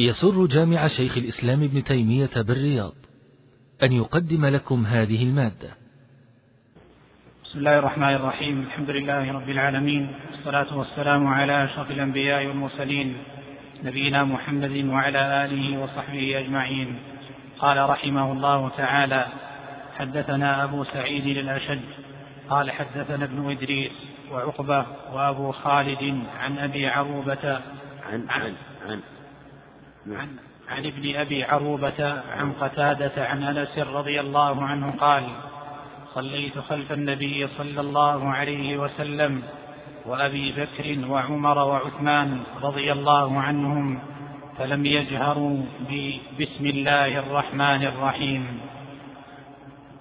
يسر جامع شيخ الإسلام ابن تيمية بالرياض أن يقدم لكم هذه المادة. بسم الله الرحمن الرحيم. الحمد لله رب العالمين. والصلاة والسلام على أشرف الأنبياء والمرسلين نبينا محمد وعلى آله وصحبه أجمعين. قال رحمه الله تعالى حدثنا أبو سعيد الأشج قال حدثنا ابن إدريس وعقبة وأبو خالد عن أبي عروبة عن عن عن عن, عن ابن أبي عروبة عن قتادة عن أنس رضي الله عنه قال صليت خلف النبي صلى الله عليه وسلم وأبي بكر وعمر وعثمان رضي الله عنهم فلم يجهروا بسم الله الرحمن الرحيم.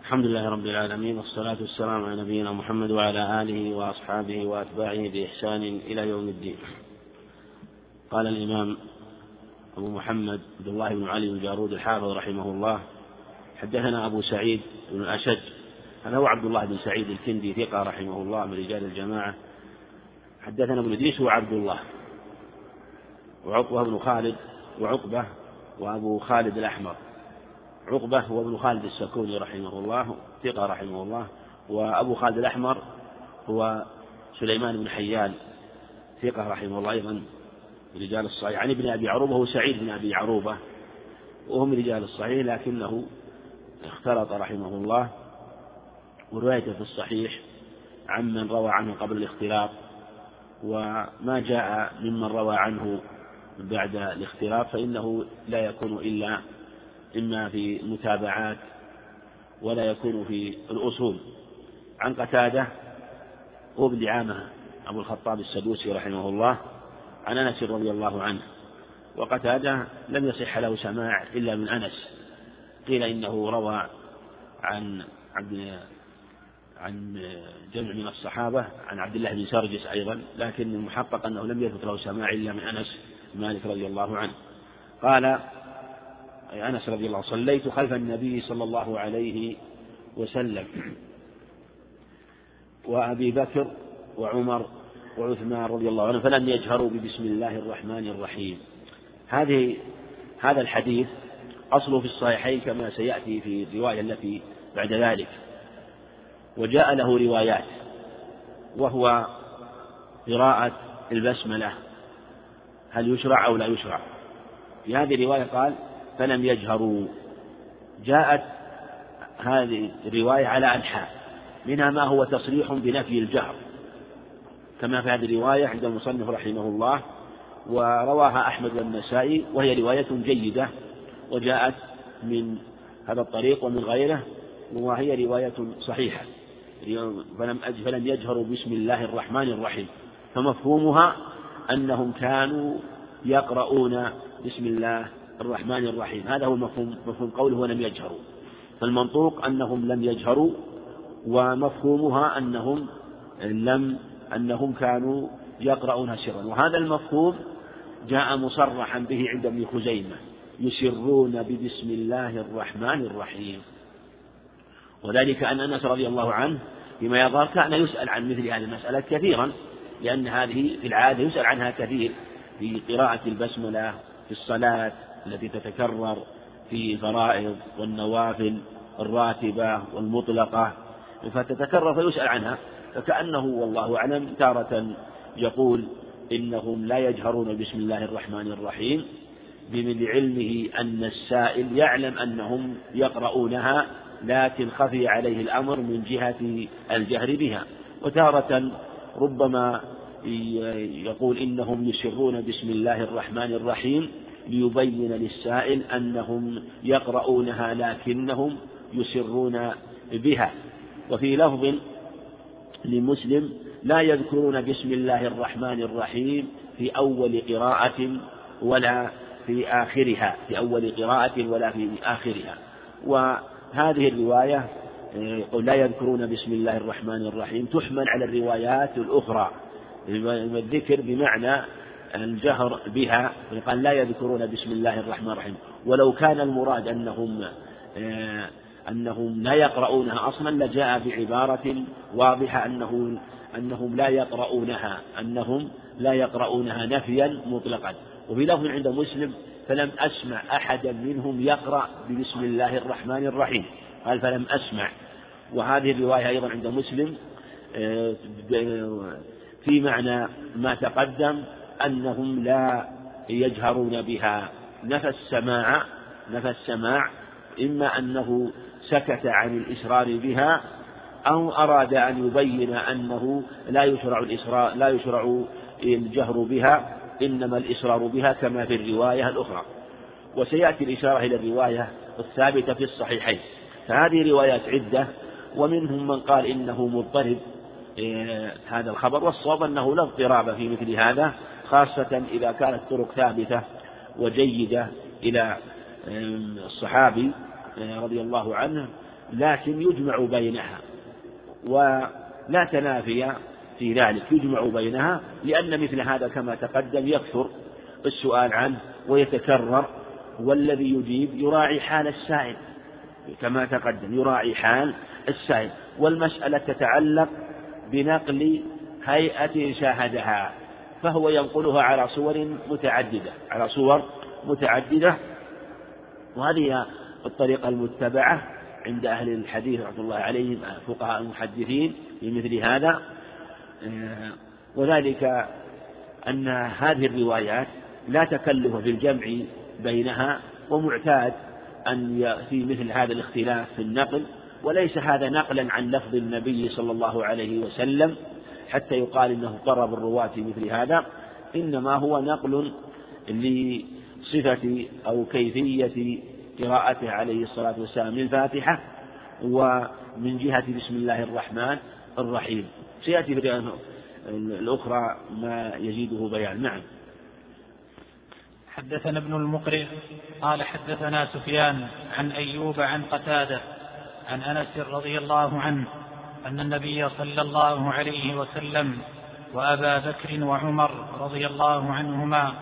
الحمد لله رب العالمين والصلاة والسلام على نبينا محمد وعلى آله وأصحابه وأتباعه بإحسان إلى يوم الدين. قال الإمام أبو محمد عبد الله بن علي بن جارود الحافظ رحمه الله. حدثنا أبو سعيد بن الأشج. هذا هو عبد الله بن سعيد الكندي ثقة رحمه الله من رجال الجماعة. حدثنا ابن إدريس هو عبد الله. وعقبة بن خالد وعقبة وأبو خالد الأحمر. عقبة هو ابن خالد السكوني رحمه الله ثقة رحمه الله. وأبو خالد الأحمر هو سليمان بن حيان ثقة رحمه الله أيضا. رجال الصحيح. عن ابن أبي عروبة هو سعيد بن أبي عروبة وهو من رجال الصحيح لكنه اختلط رحمه الله. وروايته في الصحيح عمن روى عنه قبل الاختلاط وما جاء ممن روى عنه بعد الاختلاط فإنه لا يكون إلا إما في متابعات ولا يكون في الأصول. عن قتادة هو ابن دعامة أبو الخطاب السدوسي رحمه الله عن أنس رضي الله عنه وقتادة لم يصح له سماع إلا من أنس قيل إنه روى عن عبد عن جمع من الصحابة عن عبد الله بن سرجس أيضا لكن المحقق أنه لم يثبت له سماع إلا من أنس مالك رضي الله عنه. قال أي أنس رضي الله عنه صليت خلف النبي صلى الله عليه وسلم وأبي بكر وعمر وعثمان رضي الله عنهم فلم يجهروا ببسم الله الرحمن الرحيم. هذه هذا الحديث أصله في الصحيحين كما سيأتي في الرواية التي بعد ذلك. وجاء له روايات وهو قراءة البسملة هل يشرع أو لا يشرع؟ في هذه الرواية قال فلم يجهروا. جاءت هذه الرواية على أنحاء منها ما هو تصريح بنفي الجهر. كما في هذه الرواية عند المصنف رحمه الله ورواها أحمد والنسائي وهي رواية جيدة وجاءت من هذا الطريق ومن غيره وهي رواية صحيحة. فلم فلم يجهروا بسم الله الرحمن الرحيم. فمفهومها أنهم كانوا يقرؤون بسم الله الرحمن الرحيم. هذا هو مفهوم مفهوم قوله ولم يجهروا. فالمنطوق أنهم لم يجهروا ومفهومها أنهم لم أنهم كانوا يقرؤونها سرا وهذا المفهوم جاء مصرحا به عند ابن خزيمة. يسرون ببسم الله الرحمن الرحيم. وذلك أن أنس رضي الله عنه فيما يظهر كان يسأل عن مثل هذه المسألة كثيرا لأن هذه في العادة يسأل عنها كثير في قراءة البسملة في الصلاة التي تتكرر في الفرائض والنوافل الراتبة والمطلقة فتتكرر فيسأل عنها. فكأنه والله أعلم تارة يقول إنهم لا يجهرون بسم الله الرحمن الرحيم بمن علمه أن السائل يعلم أنهم يقرؤونها لكن خفي عليه الأمر من جهة الجهر بها وتارة ربما يقول إنهم يسرون بسم الله الرحمن الرحيم ليبين للسائل أنهم يقرؤونها لكنهم يسرون بها وفي لفظ لمسلم لا يذكرون بسم الله الرحمن الرحيم في أول قراءة ولا في آخرها في أول قراءة ولا في آخرها. وهذه الرواية يقول لا يذكرون بسم الله الرحمن الرحيم تحمل على الروايات الأخرى الذكر بمعنى الجهر بها قال لا يذكرون بسم الله الرحمن الرحيم. ولو كان المراد أنهم أنهم لا يقرؤونها أصلا لجاء بعبارة واضحة أنه أنهم لا يقرؤونها أنهم لا يقرؤونها نفيا مطلقا. وفي لفظ عند مسلم فلم أسمع أحدا منهم يقرأ بسم الله الرحمن الرحيم. قال فلم أسمع. وهذه الرواية أيضا عند مسلم آه، في معنى ما تقدم أنهم لا يجهرون بها. نفى السماع نفى السماع إما أنه سكت عن الإسرار بها أو أراد أن يبين أنه لا يشرع الإسرار لا يشرع الجهر بها إنما الإسرار بها كما في الرواية الأخرى. وسيأتي الإشارة إلى الرواية الثابتة في الصحيحين. فهذه روايات عدة ومنهم من قال إنه مضطرب إيه، هذا الخبر والصواب أنه لا اضطراب في مثل هذا خاصة إذا كانت طرق ثابتة وجيدة إلى الصحابي رضي الله عنه لكن يجمع بينها. ولا تنافي في ذلك يجمع بينها لأن مثل هذا كما تقدم يكثر السؤال عنه ويتكرر والذي يجيب يراعي حال السائل. كما تقدم يراعي حال السائل. والمسألة تتعلق بنقل هيئة شاهدها فهو ينقلها على صور متعددة على صور متعددة. وهذه الطريقة المتبعة عند أهل الحديث رحمة الله عليهم فقهاء المحدثين في مثل هذا. وذلك أن هذه الروايات لا تكلف في الجمع بينها ومعتاد أن يأتي مثل هذا الاختلاف في النقل. وليس هذا نقلا عن لفظ النبي صلى الله عليه وسلم حتى يقال إنه ضرب الرواة في مثل هذا. إنما هو نقل لصفة أو كيفية قراءته عليه الصلاة والسلام للفاتحة ومن جهة بسم الله الرحمن الرحيم. سيأتي في الأخرى ما يزيده بيان. نعم. حدثنا ابن المقرئ قال حدثنا سفيان عن أيوب عن قتادة عن أنس رضي الله عنه أن النبي صلى الله عليه وسلم وأبا بكر وعمر رضي الله عنهما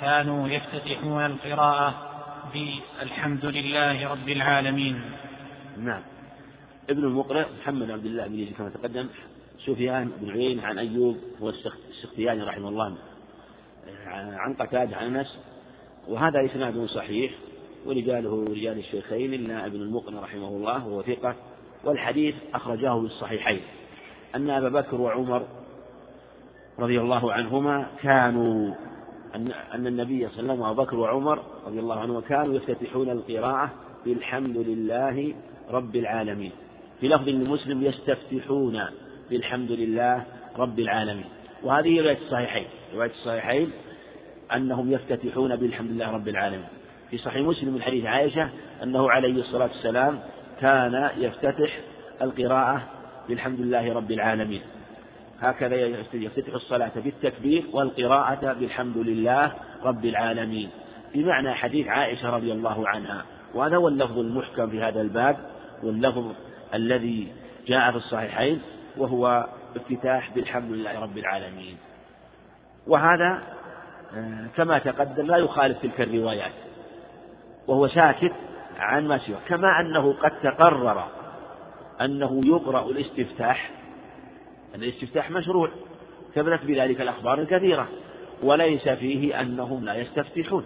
كانوا يفتتحون القراءه بالحمد لله رب العالمين. نعم. ابن المقرئ محمد عبد الله بن كما تقدم سفيان بن عيين عن أيوب هو السختياني رحمه الله عن قتاده عن أنس وهذا اسناد صحيح ورجاله رجال الشيخين إلا ابن المقن رحمه الله وهو ثقة والحديث أخرجاه في الصحيحين. أن أبا بكر وعمر رضي الله عنهما كانوا أن أن النبي صلى الله عليه وسلم وأبو بكر وعمر رضي الله عنهما كانوا يفتتحون القراءة بالحمد لله رب العالمين. في لفظ لمسلم يستفتحون بالحمد لله رب العالمين. وهذه رواية الصحيحين. رواية الصحيحين أنهم يفتتحون بالحمد لله رب العالمين. في صحيح مسلم من حديث عائشة أنه عليه الصلاة والسلام كان يفتتح القراءة بالحمد لله رب العالمين. هكذا يفتتح الصلاة بالتكبير والقراءة بالحمد لله رب العالمين. بمعنى حديث عائشة رضي الله عنها. وهذا هو اللفظ المحكم في هذا الباب واللفظ الذي جاء في الصحيحين وهو افتتاح بالحمد لله رب العالمين. وهذا آه، كما تقدم لا يخالف تلك الروايات. وهو ساكت عن ما سواه. كما أنه قد تقرر أنه يقرأ الاستفتاح الاستفتاح مشروع ثبتت بذلك الأخبار الكثيرة. وليس فيه أنهم لا يستفتحون.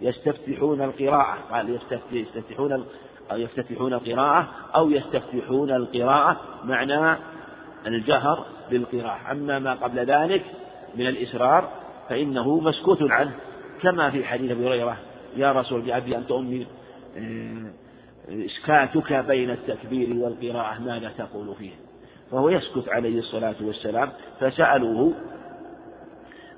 يستفتحون القراءة. قال يستفتحون أو يفتتحون القراءة أو يستفتحون القراءة معنى الجهر بالقراءة. أما ما قبل ذلك من الإسرار فإنه مسكوت عنه. كما في حديث أبي هريرة يا رسول بأبي أنت أمي إسكاتك بين التكبير والقراءة ماذا تقول فيه؟ فهو يسكت عليه الصلاة والسلام فسألوه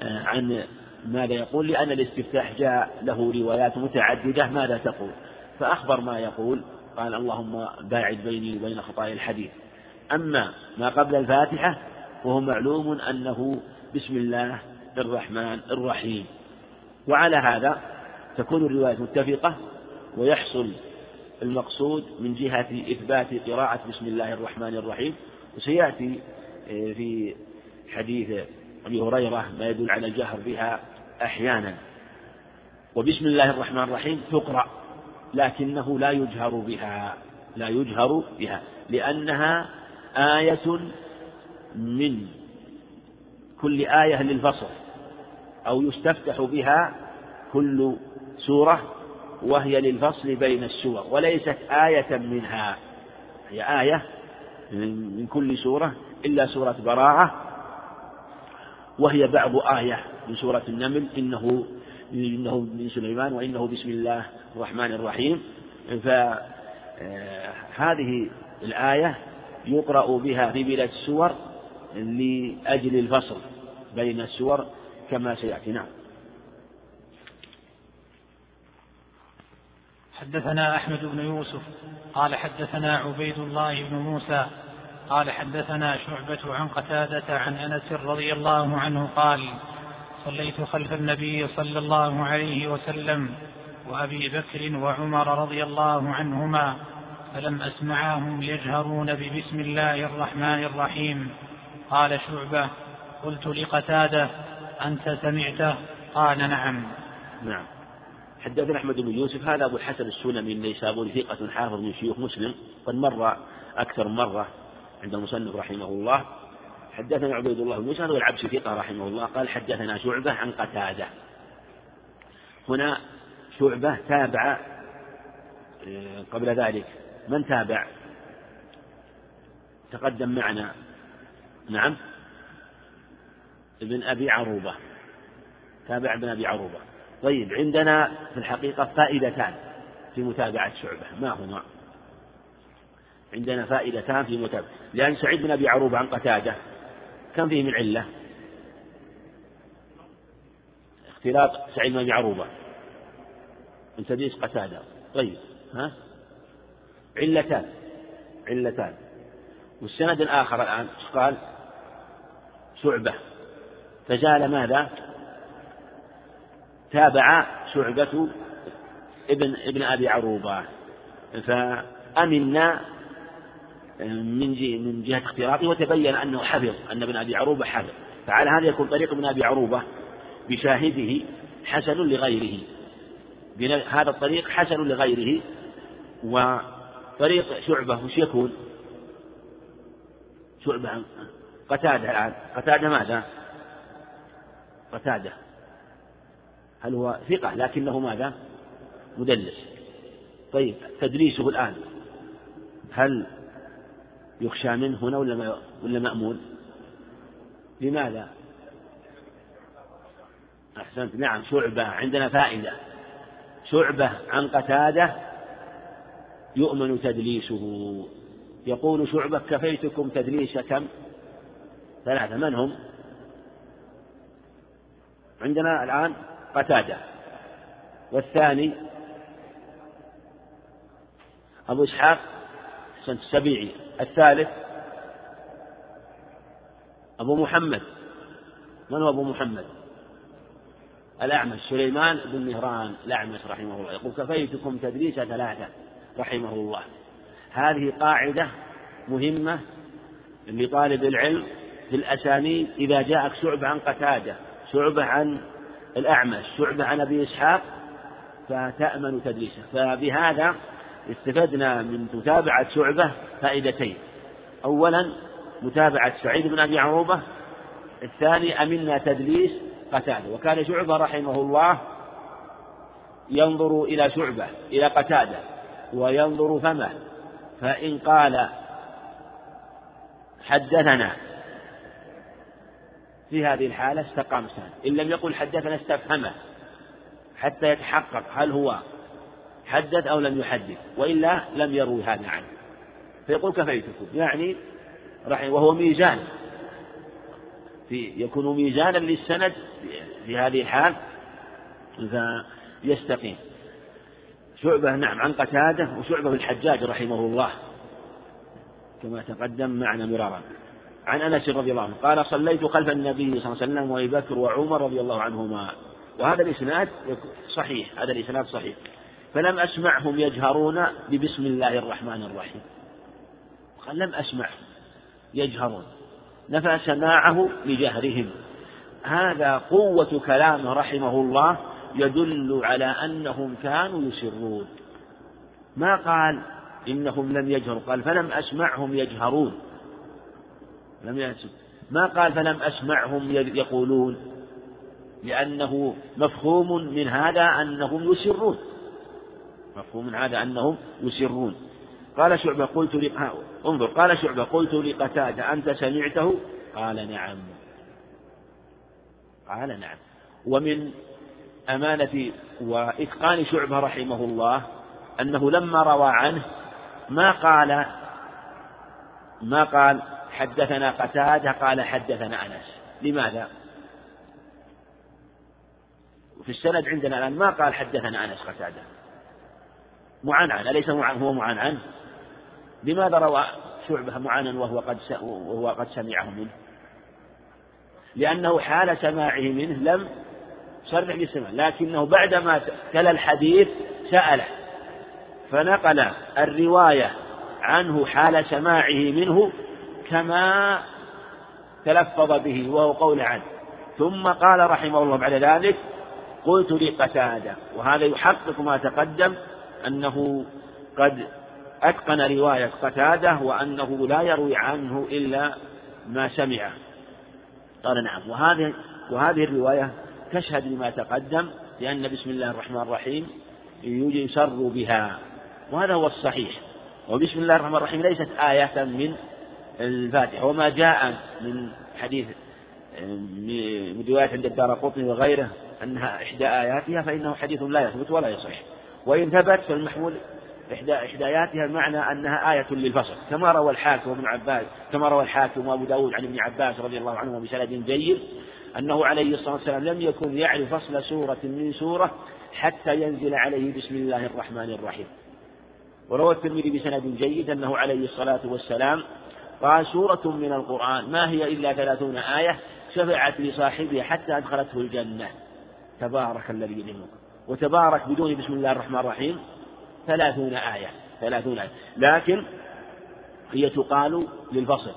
آه، عن ماذا يقول لأن الاستفتاح جاء له روايات متعددة ماذا تقول. فأخبر ما يقول قال اللهم باعد بيني وبين خطايا الحديث. أما ما قبل الفاتحة وهو معلوم أنه بسم الله الرحمن الرحيم. وعلى هذا تكون الرواية متفقة ويحصل المقصود من جهة إثبات قراءة بسم الله الرحمن الرحيم وسيأتي آه، في حديث أبي هريرة ما يدل على الجهر بها أحيانا. وبسم الله الرحمن الرحيم تقرأ لكنه لا يجهر بها لا يجهر بها لأنها آية من كل آية للفصل أو يستفتح بها كل سورة وهي للفصل بين السور وليست آية منها هي آية من كل سورة إلا سورة براعة وهي بعض آية من سورة النمل إنه إنه من سليمان وإنه بسم الله الرحمن الرحيم. فهذه الآية يقرأ بها بلاد السور لأجل الفصل بين السور كما سيأتي. نعم. حدثنا أحمد بن يوسف قال حدثنا عبيد الله بن موسى قال حدثنا شعبة عن قتادة عن أنس رضي الله عنه قال صليت خلف النبي صلى الله عليه وسلم وأبي بكر وعمر رضي الله عنهما فلم أسمعهم يجهرون ببسم الله الرحمن الرحيم. قال شعبة قلت لقتادة أنت سمعته؟ قال نعم. نعم. حدثنا أحمد بن يوسف هذا أبو الحسن السلمي النيسابوري ثقة حافظ من شيوخ مسلم قد مر أكثر من مرة عند المصنف رحمه الله. حدثنا عبيد الله بن موسى والعبسي ثقة رحمه الله قال حدثنا شعبة عن قتادة. هنا شعبة تابع آه، قبل ذلك. من تابع؟ تقدم معنا. نعم. ابن أبي عروبة. تابع ابن أبي عروبة. طيب عندنا في الحقيقة فائدتان في متابعة شعبة. ما هما؟ عندنا فائدتان في متابعة. لأن سعيد بن أبي عروبة عن قتادة كم فيه من علة؟ اختلاط سعيد بن أبي عروبة. من تدريس قتادة؟ طيب ها؟ علتان علتان. والسند الآخر الآن قال؟ شعبة. فزال ماذا؟ تابع شعبة ابن ابن أبي عروبة. فأمنا من من جهة اختلاطه وتبين أنه حفظ أن ابن أبي عروبة حفظ. فعلى هذا يكون طريق ابن أبي عروبة بشاهده حسن لغيره. هذا الطريق حسن لغيره. وطريق شعبة وش يكون؟ شعبة قتادة الآن. قتادة ماذا؟ قتادة. هل هو ثقة لكنه ماذا؟ مدلس طيب تدريسه الآن هل يخشى منه هنا ولا ولا مأمون؟ لماذا؟ أحسنت نعم شعبة عندنا فائدة شعبة عن قتادة يؤمن تدليسه يقول شعبة كفيتكم تدليس كم ثلاثة من هم عندنا الآن قتادة. والثاني أبو إسحاق السبيعي. الثالث أبو محمد. من هو أبو محمد؟ الأعمش. سليمان بن مهران الأعمش رحمه الله. يقول كفيتكم تدريس ثلاثة رحمه الله. هذه قاعدة مهمة لطالب العلم في الأسانيد إذا جاءك شعبة عن قتادة شعبة عن الأعمش شعبة عن أبي إسحاق فتأمن تدريسه. فبهذا استفدنا من متابعة شعبة فائدتين. أولا متابعة سعيد بن أبي عروبة. الثاني أمنا تدليس قتادة. وكان شعبة رحمه الله ينظر إلى شعبة إلى قتادة وينظر فمه. فإن قال حدثنا في هذه الحالة استقام سهل إن لم يقل حدثنا استفهمه حتى يتحقق هل هو حدث أو لم يحدث وإلا لم يروي هذا عنه. فيقول كفيتكم يعني وهو ميزان. في يكون ميزانا للسند في هذه الحال فيستقيم شعبة نعم عن قتادة وشعبة الحجاج رحمه الله كما تقدم معنا مرارا. عن أنس رضي الله عنه قال صليت خلف النبي صلى الله عليه وسلم وأبي بكر وعمر رضي الله عنهما. وهذا الإسناد صحيح هذا الإسناد صحيح. فلم أسمعهم يجهرون ببسم الله الرحمن الرحيم. قال لم اسمعهم يجهرون. نفى سماعه لجهرهم. هذا قوة كلامه رحمه الله يدل على أنهم كانوا يسرون. ما قال إنهم لم يجهروا؟ قال فلم أسمعهم يجهرون. لم يسمع ما قال فلم أسمعهم يقولون؟ لأنه مفهوم من هذا أنهم يسرون. مفهوم من هذا أنهم يسرون. قال شعبة قلت لق... انظر. قال شعبة قلت لقتادة أنت سمعته؟ قال نعم. قال نعم. ومن أمانة وإتقان شعبة رحمه الله أنه لما روى عنه ما قال ما قال حدثنا قتادة قال حدثنا أنس. لماذا؟ في السند عندنا الآن ما قال حدثنا أنس قتادة. معنعن أليس معنعن هو معنعن لماذا روى شعبة معانا وهو قد وهو قد سمعه منه؟ لأنه حال سماعه منه لم صرح بالسماع لكنه بعدما تلا الحديث سأله فنقل الرواية عنه حال سماعه منه كما تلفظ به وهو قول عنه ثم قال رحمه الله بعد ذلك قلت لقتادة وهذا يحقق ما تقدم أنه قد أتقن رواية قتادة وأنه لا يروي عنه إلا ما سمعه. قال نعم. وهذه وهذه الرواية تشهد لما تقدم لأن بسم الله الرحمن الرحيم يسر بها وهذا هو الصحيح. وبسم الله الرحمن الرحيم ليست آية من الفاتحة وما جاء من حديث من عند الدار قطني وغيره أنها إحدى آياتها فإنه حديث لا يثبت ولا يصح. وإن ثبت فالمحمول إحدى إحداياتها المعنى أنها آية للفصل. كما روى الحاكم وابن عباس كما روى الحاكم وأبو داود عن ابن عباس رضي الله عنهما بسند جيد أنه عليه الصلاة والسلام لم يكن يعرف فصل سورة من سورة حتى ينزل عليه بسم الله الرحمن الرحيم. وروى الترمذي بسند جيد أنه عليه الصلاة والسلام قال سورة من القرآن ما هي إلا ثلاثون آية شفعت لصاحبها حتى أدخلته الجنة. تبارك الذي بيده وتبارك بدون بسم الله الرحمن الرحيم ثلاثون آية ثلاثون آية. لكن هي تقال للفصل.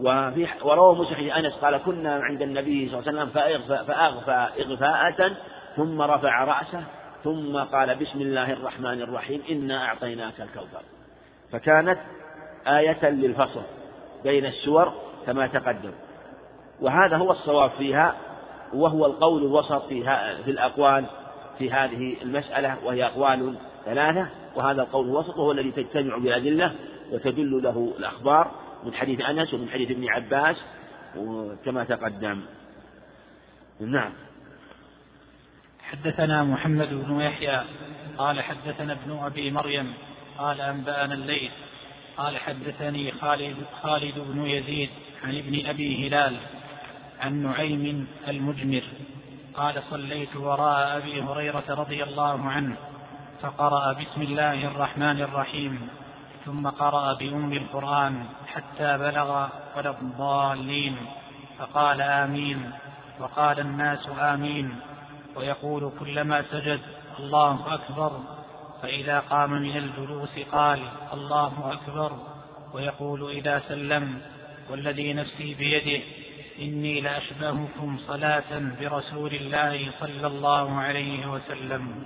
وفي وروى مسلم أنس قال كنا عند النبي صلى الله عليه وسلم فأغفى إغفاءة ثم رفع رأسه ثم قال بسم الله الرحمن الرحيم إنا أعطيناك الكوثر. فكانت آية للفصل. بين السور كما تقدم. وهذا هو الصواب فيها وهو القول الوسط في, في الأقوال في هذه المسألة وهي أقوال ثلاثة وهذا القول الوسط وهو الذي تجتمع بالأدلة وتدل له الأخبار من حديث أنس ومن حديث ابن عباس كما تقدم. نعم. حدثنا محمد بن يحيى قال حدثنا ابن أبي مريم قال أنبأنا الليث قال حدثني خالد, خالد بن يزيد عن ابن أبي هلال عن نعيم المجمر قال صليت وراء أبي هريرة رضي الله عنه فقرأ بسم الله الرحمن الرحيم ثم قرأ بأم القرآن حتى بلغ ولا الضالين فقال آمين وقال الناس آمين ويقول كلما سجد الله أكبر. فإذا قام من الجلوس قال الله أكبر ويقول إذا سلم والذي نفسي بيده إني لأشبهكم صلاة برسول الله صلى الله عليه وسلم.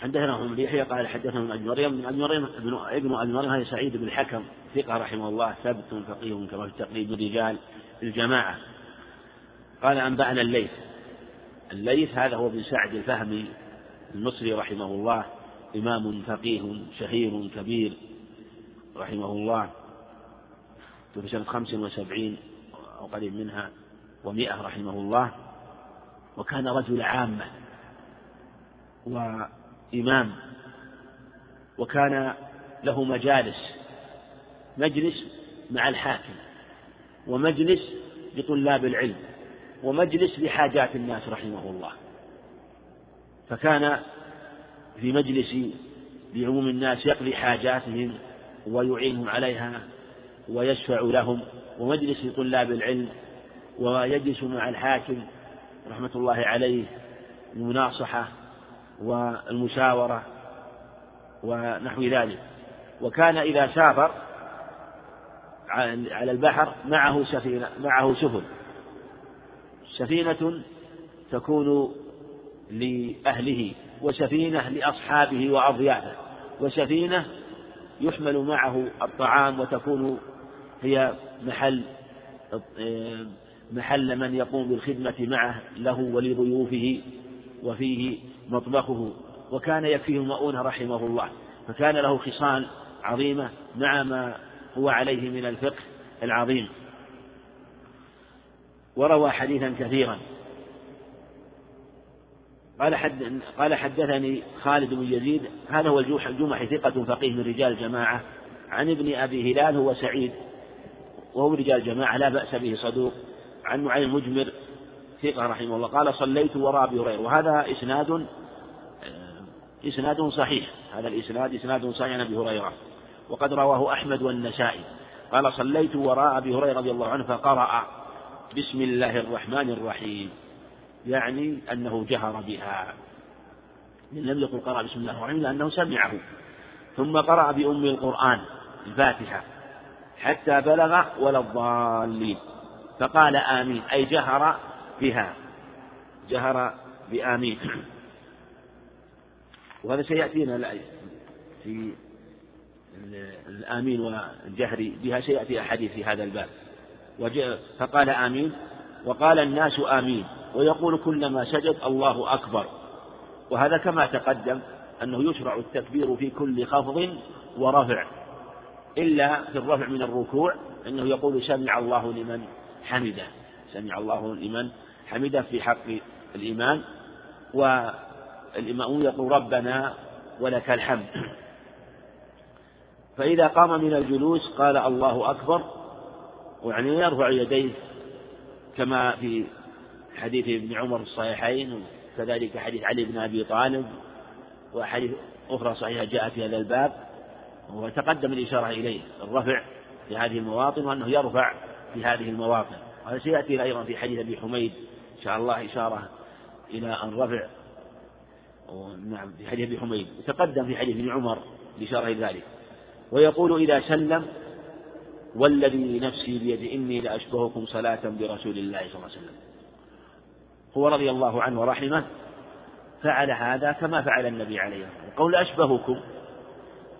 حدثنا ابن يحيى قال حدثنا ابن مريم. ابن مريم ابن ابن مريم هذا سعيد بن الحكم ثقة رحمه الله ثبت فقيه كما في التقريب من رجال الجماعة. قال أنبأنا الليث. الليث هذا هو ابن سعد الفهمي المصري رحمه الله إمام فقيه شهير كبير رحمه الله في سنة خمس وسبعين أو قريب منها ومئة رحمه الله. وكان رجل عامة وإمام وكان له مجالس مجلس مع الحاكم ومجلس لطلاب العلم ومجلس لحاجات الناس رحمه الله. فكان في مجلس لعموم الناس يقضي حاجاتهم ويعينهم عليها ويشفع لهم ومجلس لطلاب العلم ويجلس مع الحاكم رحمة الله عليه المناصحة والمشاورة ونحو ذلك. وكان إذا سافر على البحر معه سفينة معه سفن. سفينة تكون لأهله وسفينة لأصحابه وأضيافه وسفينة يحمل معه الطعام وتكون هي محل محل من يقوم بالخدمة معه له ولضيوفه وفيه مطبخه. وكان يكفيه مؤونة رحمه الله. فكان له خصال عظيمة مع ما هو عليه من الفقه العظيم. وروى حديثا كثيرا. قال حد قال حدثني خالد بن يزيد هذا هو الجمحي ثقة فقيه من رجال جماعة عن ابن أبي هلال هو سعيد وهو رجال جماعة لا بأس به صدوق عن معين مجمر ثقة رحمه الله قال صليت وراء أبي هريرة وهذا إسناد آه، إسناد صحيح هذا الإسناد إسناد صحيح عن أبي هريرة وقد رواه أحمد والنسائي قال صليت وراء أبي هريرة رضي الله عنه فقرأ بسم الله الرحمن الرحيم. يعني أنه جهر بها. لم يقل قرأ بسم الله الرحمن الرحيم لأنه سمعه. ثم قرأ بأم القرآن الفاتحة حتى بلغ ولا الضالين. فقال آمين. أي جهر بها. جهر بآمين. وهذا سيأتينا في الآمين والجهر بها. سيأتي أحاديث في هذا الباب. فقال آمين. وقال الناس آمين ويقول كلما سجد الله أكبر. وهذا كما تقدم أنه يشرع التكبير في كل خفض ورفع إلا في الرفع من الركوع أنه يقول سمع الله لمن حمده سمع الله لمن حمده في حق الإيمان والإمام يقول ربنا ولك الحمد. فإذا قام من الجلوس قال الله أكبر ويعني يرفع يديه كما في حديث ابن عمر في الصحيحين وكذلك حديث علي بن أبي طالب وحديث أخرى صحيحة جاء في هذا الباب وتقدم الإشارة إليه الرفع في هذه المواطن وأنه يرفع في هذه المواطن. وهذا سيأتي أيضا في حديث أبي حميد إن شاء الله إشارة إلى الرفع. نعم في حديث أبي حميد وتقدم في حديث ابن عمر الإشارة إلى ذلك. ويقول إذا سلم والذي نفسي بيده إني لأشبهكم صلاة برسول الله صلى الله عليه وسلم. هو رضي الله عنه ورحمه فعل هذا كما فعل النبي عليه الصلاة والسلام. قول أشبهكم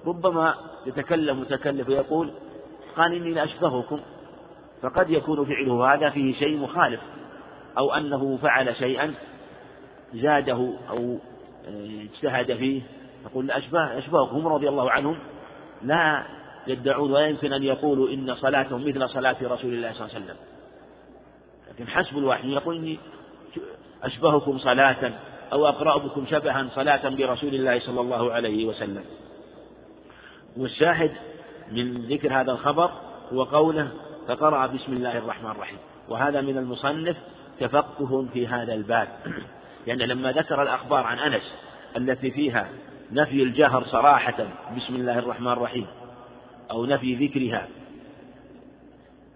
ربما يتكلم متكلف ويقول قال إني لأشبهكم فقد يكون فعله هذا فيه شيء مخالف أو أنه فعل شيئا زاده أو اجتهد فيه. يقول أشبه أشبهكم رضي الله عنهم لا يدعون ولا يمكن أن يقولوا إن صلاتهم مثل صلاة رسول الله صلى الله عليه وسلم. لكن حسب الواحد يقول إني أشبهكم صلاة أو أقرأ بكم شبها صلاة برسول الله صلى الله عليه وسلم. والشاهد من ذكر هذا الخبر هو قوله فقرأ بسم الله الرحمن الرحيم. وهذا من المصنف تفقه في هذا الباب. يعني لما ذكر الأخبار عن أنس التي فيها نفي الجهر صراحة بسم الله الرحمن الرحيم أو نفي ذكرها.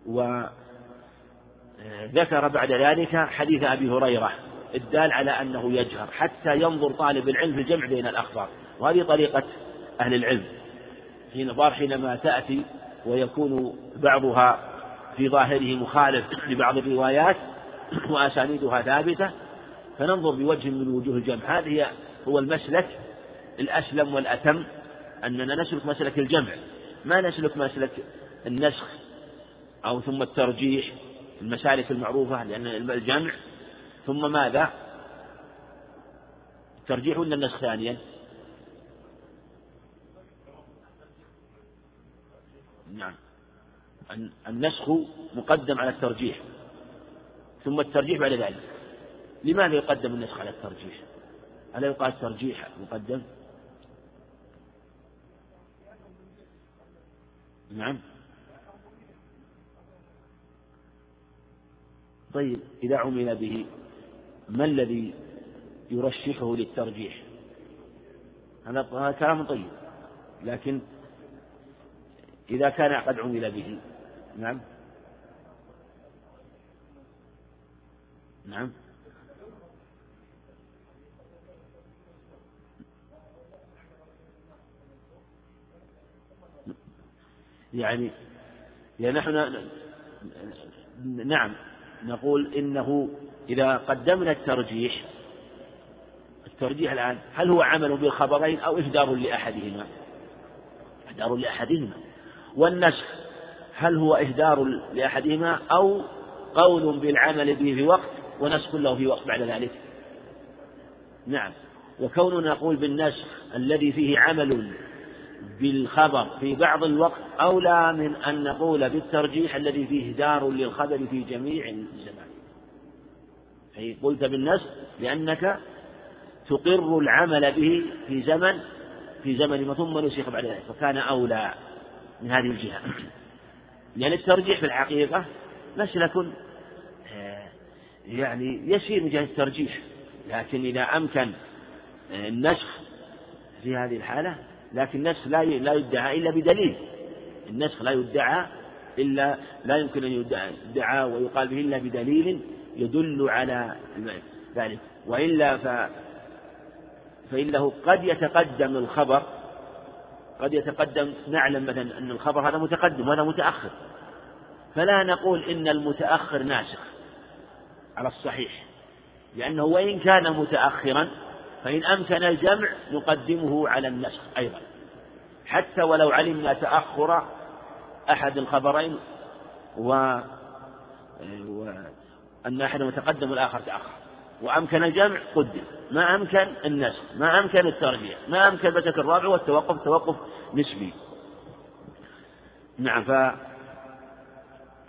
وذكر بعد ذلك حديث أبي هريرة الدال على أنه يجهر حتى ينظر طالب العلم في الجمع بين الأخبار. وهذه طريقة أهل العلم. حين ظهر حينما تأتي ويكون بعضها في ظاهره مخالف لبعض الروايات وأسانيدها ثابتة فننظر بوجه من وجوه الجمع. هذه هو المسلك الأسلم والأتم أننا نسلك مسلك الجمع. ما نسلك مسلك النسخ أو ثم الترجيح المسالك المعروفة لأن الجمع. ثم ماذا؟ الترجيح ولا النسخ ثانيا؟ نعم. النسخ مقدم على الترجيح. ثم الترجيح بعد ذلك. لماذا يقدم النسخ على الترجيح؟ ألا يقال الترجيح مقدم؟ نعم. طيب إذا عمل به ما الذي يرشحه للترجيح؟ هذا كلام طيب لكن إذا كان قد عمل به نعم. نعم. يعني يعني نحن نعم نقول إنه إذا قدمنا الترجيح الترجيح الآن هل هو عمل بالخبرين أو إهدار لأحدهما؟ إهدار لأحدهما. والنسخ هل هو إهدار لأحدهما أو قول بالعمل به في وقت ونسخ له في وقت بعد ذلك؟ نعم. وكوننا نقول بالنسخ الذي فيه عمل بالخبر في بعض الوقت أولى من أن نقول بالترجيح الذي فيه دار للخبر في جميع الزمان أي قلت بالنسخ لأنك تقر العمل به في زمن في زمن ثم نسخ بعد ذلك فكان أولى من هذه الجهة. لأن الترجيح في الحقيقة مسلك آه، يعني يسير من جهة الترجيح لكن إذا أمكن آه، النسخ في هذه الحالة لكن النسخ لا لا يدعى إلا بدليل. النسخ لا يدعى إلا لا يمكن أن يدعى ويقال به إلا بدليل يدل على ذلك. وإلا ف فإنه قد يتقدم الخبر قد يتقدم نعلم مثلا أن الخبر هذا متقدم وهذا متأخر. فلا نقول إن المتأخر ناسخ على الصحيح. لأنه وإن كان متأخرا فإن أمكن الجمع نقدمه على النسخ أيضا. حتى ولو علمنا تأخر أحد الخبرين و... وأن أحدهما تقدم والآخر تأخر. وأمكن الجمع قدم. ما أمكن النسخ ما أمكن الترجيع ما أمكن بتك الرابع والتوقف توقف نسبي. نعم ف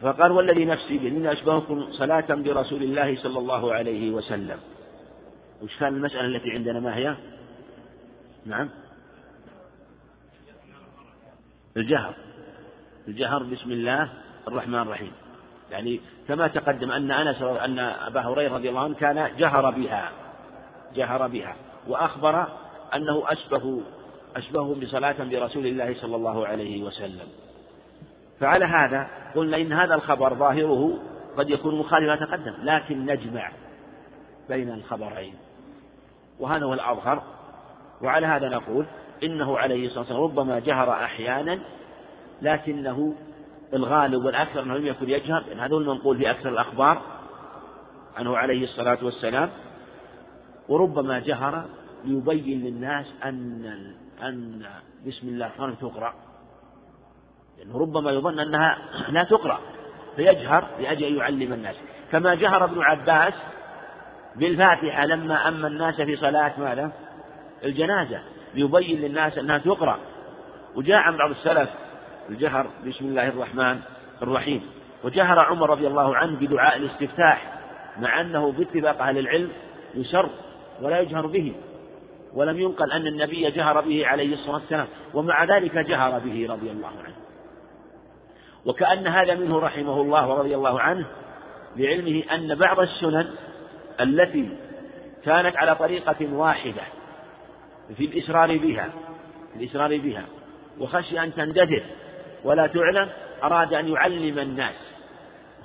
فقال والذي نفسي بيده أشبهكم صلاة برسول الله صلى الله عليه وسلم. وش كان المسألة التي عندنا؟ ما هي؟ نعم. الجهر. الجهر بسم الله الرحمن الرحيم. يعني كما تقدم أن أنس أن أبا هريرة رضي الله عنه كان جهر بها. جهر بها. وأخبر أنه أشبه أشبه بصلاة برسول الله صلى الله عليه وسلم. فعلى هذا قلنا إن هذا الخبر ظاهره قد يكون مخالفا تقدم. لكن نجمع بين الخبرين. وهذا هو الأظهر. وعلى هذا نقول إنه عليه الصلاة والسلام ربما جهر أحيانا لكنه الغالب والأكثر أنه لم يكن يجهر لأن هذا هو المنقول في أكثر الأخبار عنه عليه الصلاة والسلام. وربما جهر ليبين للناس أن أن بسم الله الرحمن تقرأ. لأنه ربما يظن أنها لا تقرأ فيجهر لأجل أن يعلم الناس. كما جهر ابن عباس بالفاتحة لما أما الناس في صلاة ماذا؟ الجنازة. ليبين للناس أنها تقرأ. وجاء عن بعض السلف الجهر بسم الله الرحمن الرحيم. وجهر عمر رضي الله عنه بدعاء الاستفتاح مع أنه باتفاق أهل العلم يسر ولا يجهر به. ولم ينقل أن النبي جهر به عليه الصلاة والسلام. ومع ذلك جهر به رضي الله عنه. وكأن هذا منه رحمه الله ورضي الله عنه لعلمه أن بعض السنن التي كانت على طريقة واحدة في الإسرار بها الإسرار بها. وخشي أن تندثر ولا تعلم أراد أن يعلم الناس.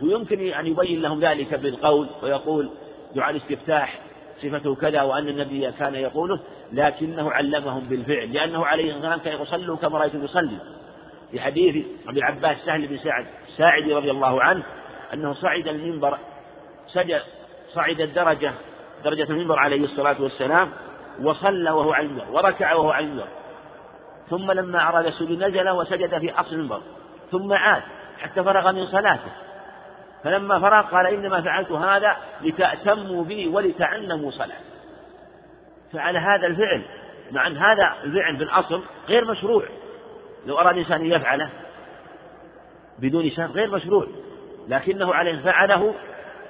ويمكن أن يبين لهم ذلك بالقول ويقول دعاء الاستفتاح صفته كذا وأن النبي كان يقوله لكنه علمهم بالفعل لأنه عليه الصلاة والسلام كان يصلوا كما رأيته يصلي. في حديث أبي العباس سهل بن سعد ساعدي رضي الله عنه أنه صعد المنبر سجد صعد الدرجة درجة المنبر عليه الصلاة والسلام وصلى وهو على المنبر وركع وهو على المنبر. ثم لما أراد السجود نزل وسجد في أصل المنبر. ثم عاد حتى فرغ من صلاته. فلما فرغ قال إنما فعلت هذا لتأتموا بي ولتعلموا صلاة. فعل هذا الفعل مع أن هذا الفعل بالأصل غير مشروع. لو أراد الإنسان أن يفعله بدون شرط غير مشروع. لكنه عليه فعله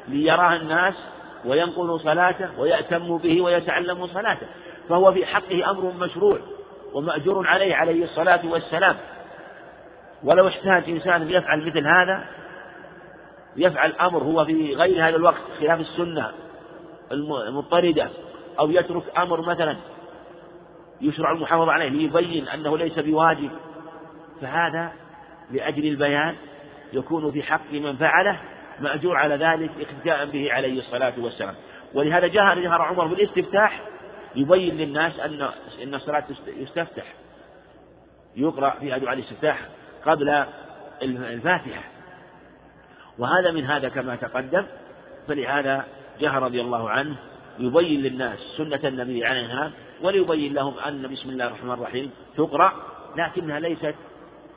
ليراه الناس وينقلوا صلاته ويأتموا به ويتعلموا صلاته. فهو في حقه أمر مشروع ومأجور عليه عليه الصلاة والسلام. ولو احتاج إنسان يفعل مثل هذا يفعل أمر هو في غير هذا الوقت خلاف السنة المضطردة أو يترك أمر مثلا يشرع المحافظة عليه ليبين أنه ليس بواجب. فهذا لأجل البيان يكون في حق من فعله مأجور على ذلك اقتداء به عليه الصلاة والسلام. ولهذا جهر جهر عمر بالاستفتاح يبين للناس أن أن الصلاة يستفتح. يقرأ فيها دعاء الاستفتاح قبل الفاتحة. وهذا من هذا كما تقدم. فلهذا جهر رضي الله عنه يبين للناس سنة النبي عليها وليبين لهم أن بسم الله الرحمن الرحيم تقرأ لكنها ليست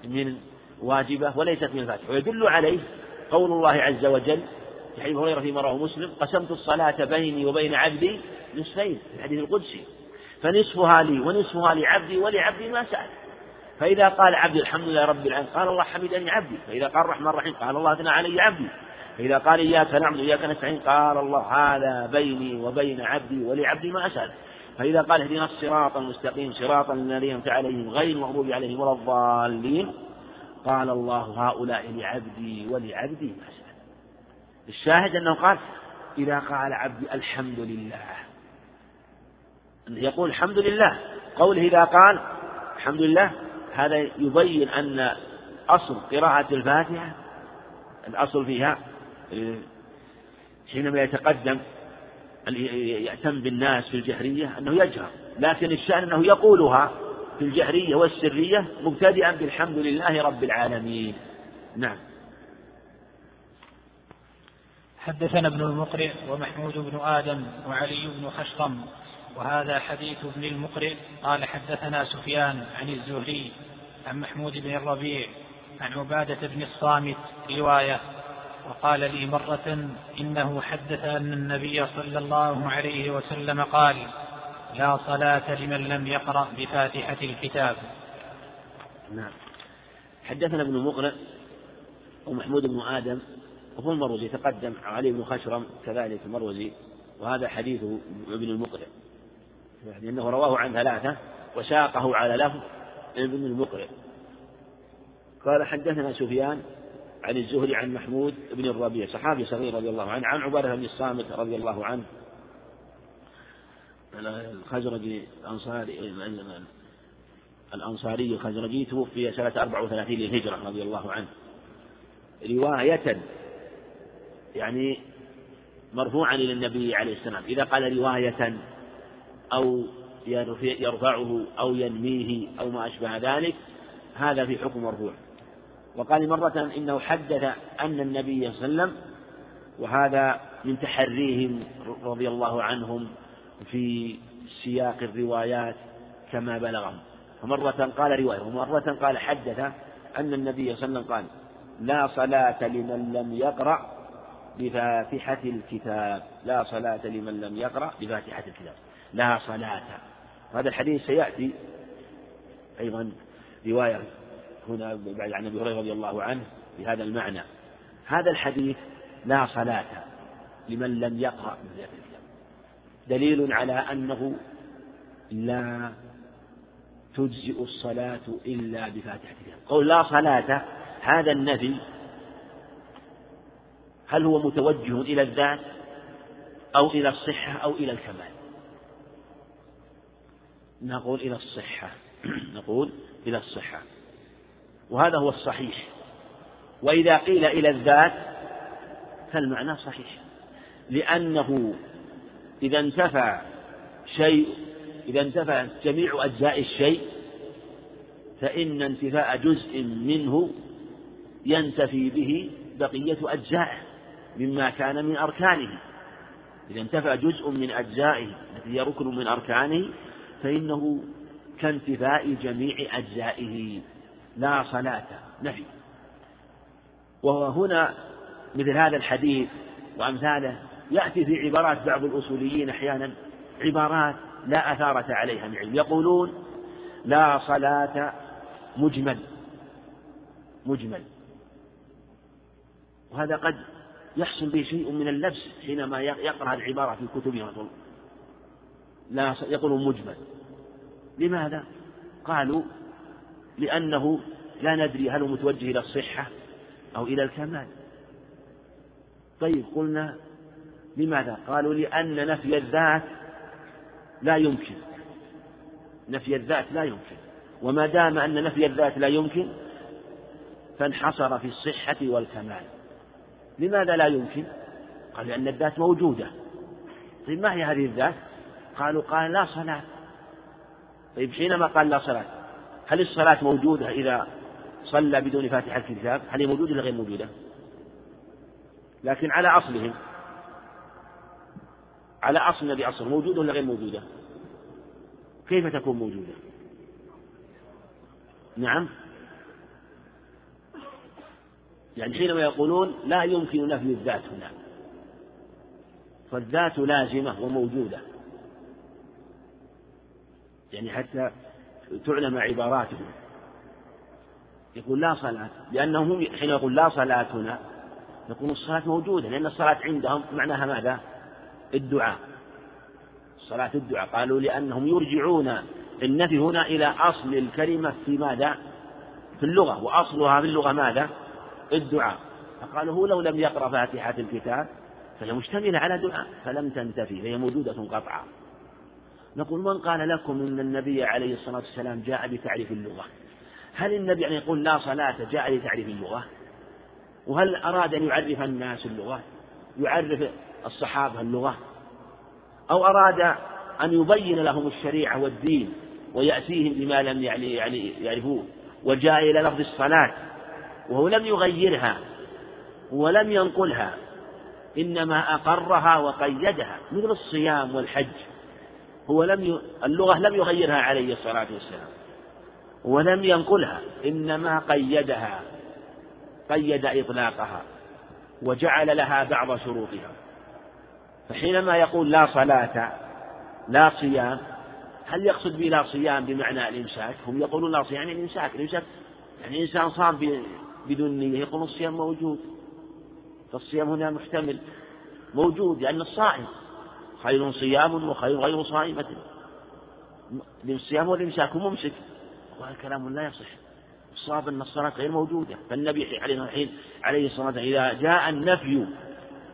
من واجبة وليست من الفاتحة ويدل عليه قول الله عز وجل في حديث هريرة فيما رواه مسلم قسمت الصلاة بيني وبين عبدي نصفين في الحديث القدسي. فنصفها لي ونصفها لعبدي ولعبدي ما سأل. فإذا قال عبدي الحمد لله رب العالمين قال الله حمدني عبدي. فإذا قال الرحمن الرحيم قال الله أثنى علي عبدي. فإذا قال إياك نعبد وإياك نستعين قال الله هذا بيني وبين عبدي ولعبدي ما أسأل. فإذا قال اهدنا الصراط المستقيم صراط الذين أنعمت عليهم غير المغضوب عليهم ولا الضالين قال الله هؤلاء لعبدي ولعبدي ما أسأل الشاهد أنه قال إذا قال عبدي الحمد لله. يقول الحمد لله. قوله إذا قال الحمد لله هذا يبين أن أصل قراءة الفاتحة الأصل فيها حينما يتقدم يأتم بالناس في الجهرية أنه يجهر. لكن الشأن أنه يقولها في الجهرية والسرية مبتدئا بالحمد لله رب العالمين. نعم. حدثنا ابن المقرئ ومحمود بن آدم وعلي بن خشرم وهذا حديث ابن المقرئ. قال حدثنا سفيان عن الزهري عن محمود بن الربيع عن عبادة بن الصامت رواية وقال لي مرة إنه حدث أن النبي صلى الله عليه وسلم قال لا صلاة لمن لم يقرأ بفاتحة الكتاب. نعم. حدثنا ابن مقرئ ومحمود بن آدم وهو المروزي تقدم علي بن خشرم كذلك المروزي وهذا حديث ابن المقرئ لأنه رواه عن ثلاثة وساقه على لفظ ابن المقرئ قال حدثنا سفيان عن الزهري عن محمود بن الربيع صحابي صغير رضي الله عنه عن عبادة بن الصامت رضي الله عنه الخزرجي الأنصاري الأنصاري الخزرجي توفي سنة 34 للهجرة رضي الله عنه. رواية يعني مرفوعا إلى النبي عليه السلام. إذا قال رواية أو يرفعه أو ينميه أو ما أشبه ذلك هذا في حكم مرفوع. وقال مرة إنه حدث أن النبي صلى الله عليه وسلم وهذا من تحريهم رضي الله عنهم في سياق الروايات كما بلغهم. فمرة قال رواية ومرة قال حدث أن النبي صلى الله عليه وسلم قال لا صلاة لمن لم يقرأ بفاتحة الكتاب. لا صلاة لمن لم يقرأ بفاتحة الكتاب. لا صلاة. هذا الحديث سيأتي أيضا رواية هنا بعد عن أبي هريرة رضي الله عنه بهذا المعنى. هذا الحديث لا صلاة لمن لم يقرأ بفاتحة الكتاب. دليل على أنه لا تجزئ الصلاة إلا بفاتحة الكتاب. قول لا صلاة هذا النفي هل هو متوجه إلى الذات أو إلى الصحة أو إلى الكمال؟ نقول إلى الصحة. نقول إلى الصحة. وهذا هو الصحيح. وإذا قيل إلى الذات فالمعنى صحيح. لأنه إذا انتفى شيء إذا انتفى جميع أجزاء الشيء فإن انتفاء جزء منه ينتفي به بقية أجزائه مما كان من أركانه. إذا انتفى جزء من أجزائه التي هي ركن من أركانه فإنه كانتفاء جميع أجزائه. لا صلاة نفي. وهنا مثل هذا الحديث وأمثاله يأتي في عبارات بعض الأصوليين أحيانا عبارات لا أثارة عليها من علم. يقولون لا صلاة مجمل مجمل. وهذا قد يحصل به شيء من اللبس حينما يقرأ العبارة في كتبهم لا يقول مجمل. لماذا؟ قالوا لأنه لا ندري هل هو متوجه إلى الصحة أو إلى الكمال. طيب قلنا لماذا؟ قالوا لأن نفي الذات لا يمكن. نفي الذات لا يمكن. وما دام أن نفي الذات لا يمكن فانحصر في الصحة والكمال. لماذا لا يمكن؟ قال لأن الذات موجودة. طيب ما هي هذه الذات؟ قالوا قال لا صلاة. طيب حينما قال لا صلاة هل الصلاة موجودة إذا صلى بدون فاتحة الكتاب؟ هل هي موجودة ولا غير موجودة؟ لكن على أصلهم على أصل النبي أصل موجودة ولا غير موجودة كيف تكون موجودة؟ نعم. يعني حينما يقولون لا يمكن نفي الذات هنا. فالذات لازمة وموجودة. يعني حتى تعلم عباراتهم. يقول لا صلاة لأنهم حين يقول لا صلاة هنا يكون الصلاة موجودة لأن الصلاة عندهم معناها ماذا؟ الدعاء صلاة الدعاء. قالوا لأنهم يرجعون النفي هنا إلى أصل الكلمة في ماذا؟ في اللغة. وأصلها في اللغة ماذا؟ الدعاء. فقالوا هو لو لم يقرأ فاتحة الكتاب فهي مشتملة على دعاء فلم تنتفي فهي موجودة قطعا. نقول من قال لكم أن النبي عليه الصلاة والسلام جاء بتعريف اللغة؟ هل النبي يعني يقول لا صلاة جاء لتعريف اللغة؟ وهل أراد أن يعرف الناس اللغة؟ يعرف الصحابة اللغة أو أراد أن يبين لهم الشريعة والدين ويأتيهم بما لم يعني يعني يعرفوه وجاء إلى لفظ الصلاة وهو لم يغيرها ولم ينقلها إنما أقرها وقيدها مثل الصيام والحج. هو لم ي... اللغة لم يغيرها عليه الصلاة والسلام ولم ينقلها إنما قيدها قيد إطلاقها وجعل لها بعض شروطها. فحينما يقول لا صلاة لا صيام هل يقصد بلا صيام بمعنى الإمساك؟ هم يقولون لا صيام يعني الإمساك الإمساك يعني إنسان صام بدون نية يقول الصيام موجود فالصيام هنا محتمل موجود لأن الصائم خير صيام وخير غير صائمة. الصيام والإمساك ممسك وهذا كلام لا يصح. الصواب أن الصلاة غير موجودة. فالنبي عليه الصلاة والسلام إذا جاء النفي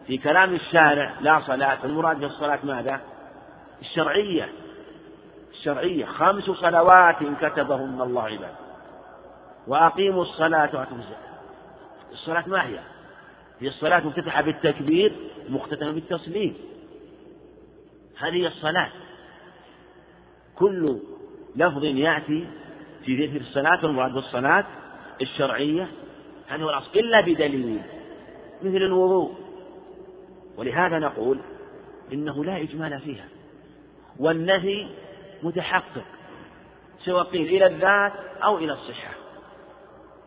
في كلام الشارع لا صلاة المراد بالصلاة ماذا؟ الشرعية. الشرعية. خمس صلوات كتبهن الله عباد. وأقيموا الصلاة وأتوا الزكاة. الصلاة ما هي؟ هي الصلاة مفتتحة بالتكبير مختتمة بالتسليم. هذه الصلاة. كل لفظ يأتي في ذكر الصلاة المراد بالصلاة الشرعية. هذا هو الأصل. إلا بدليل. مثل الوضوء. ولهذا نقول إنه لا إجمال فيها. والنهي متحقق سواء قيل إلى الذات أو إلى الصحة.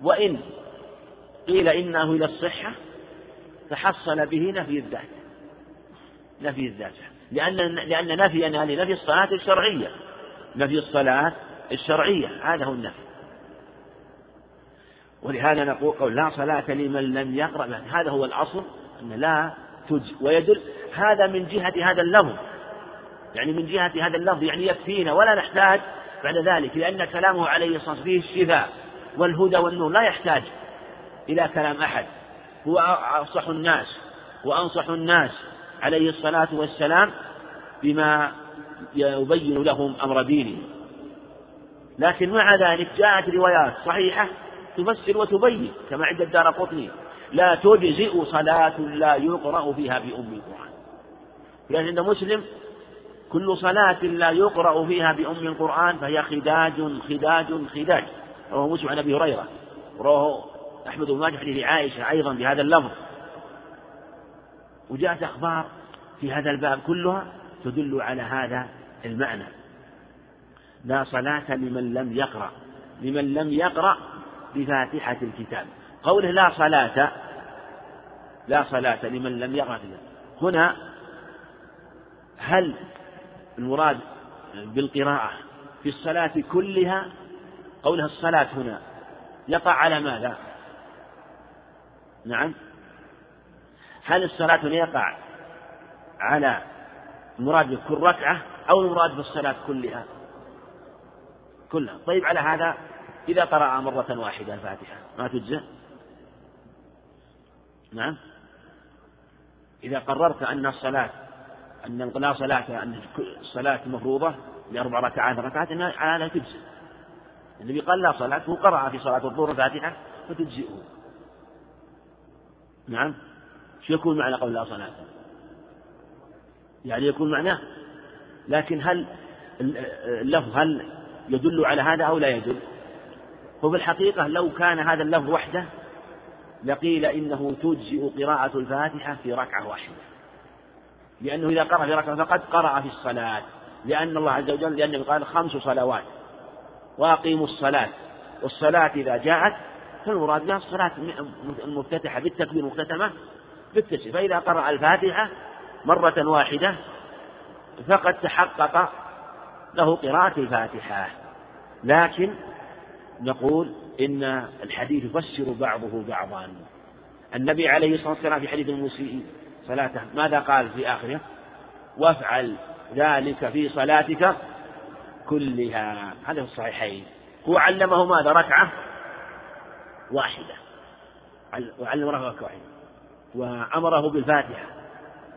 وإن قيل إنه إلى الصحة تحصل به نفي الذات. نفي الذات. لأن لأن نفي يعني نفي الصلاة الشرعية. نفي الصلاة الشرعية. هذا هو النفي. ولهذا نقول قول لا صلاة لمن لم يقرأ. هذا هو الأصل أن لا تج ويدل. هذا من جهة هذا اللفظ. يعني من جهة هذا اللفظ يعني يكفينا ولا نحتاج بعد ذلك لأن كلامه عليه الصلاة والسلام فيه الشفاء والهدى والنور. لا يحتاج إلى كلام أحد. هو أفصح الناس وأنصح الناس عليه الصلاة والسلام بما يبين لهم أمر دينهم لكن مع ذلك جاءت روايات صحيحة تفسر وتبين كما عند الدار قطني. لا تجزئ صلاة لا يقرأ فيها بأم القرآن. لأن عند مسلم كل صلاة لا يقرأ فيها بأم القرآن فهي خداج خداج خداج. رواه مسلم عن أبي هريرة. رواه أحمد بن ماجه حديث عائشة أيضا بهذا اللفظ. وجاءت أخبار في هذا الباب كلها تدل على هذا المعنى. لا صلاة لمن لم يقرأ. لمن لم يقرأ بفاتحة الكتاب. قوله لا صلاة لا صلاة لمن لم يقرأ هنا هل المراد بالقراءة في الصلاة كلها؟ قولها الصلاة هنا يقع على ماذا؟ نعم. هل الصلاة هنا يقع على المراد بكل ركعة أو المراد بالصلاة كلها؟ كلها. طيب على هذا إذا قرأ مرة واحدة الفاتحة ما تجزئ نعم. إذا قررت أن الصلاة أن لا صلاة أن الصلاة مفروضة بأربع ركعات ركعات على لا تجزئ. النبي قال لا صلاة هو قرأ في صلاة الظهر الفاتحة فتجزئه. نعم. شو يكون معنى قول لا صلاة؟ يعني يكون معناه لكن هل اللفظ هل يدل على هذا أو لا يدل؟ هو في الحقيقة لو كان هذا اللفظ وحده لقيل إنه تجزئ قراءة الفاتحة في ركعة واحدة لأنه إذا قرأ في ركعة فقد قرأ في الصلاة. لأن الله عز وجل لأنه قال خمس صلوات. وأقيموا الصلاة. والصلاة إذا جاءت فالمراد بها الصلاة المفتتحة بالتكبير مختتمة بالتسليم فإذا قرأ الفاتحة مرة واحدة فقد تحقق له قراءة الفاتحة. لكن نقول إن الحديث يفسر بعضه بعضا. النبي عليه الصلاة والسلام في حديث المسيء صلاته ماذا قال في آخره؟ وافعل ذلك في صلاتك كلها. هذا في الصحيحين. هو علمه ماذا؟ ركعة واحدة. وعلم ركعة واحدة. وأمره بالفاتحة.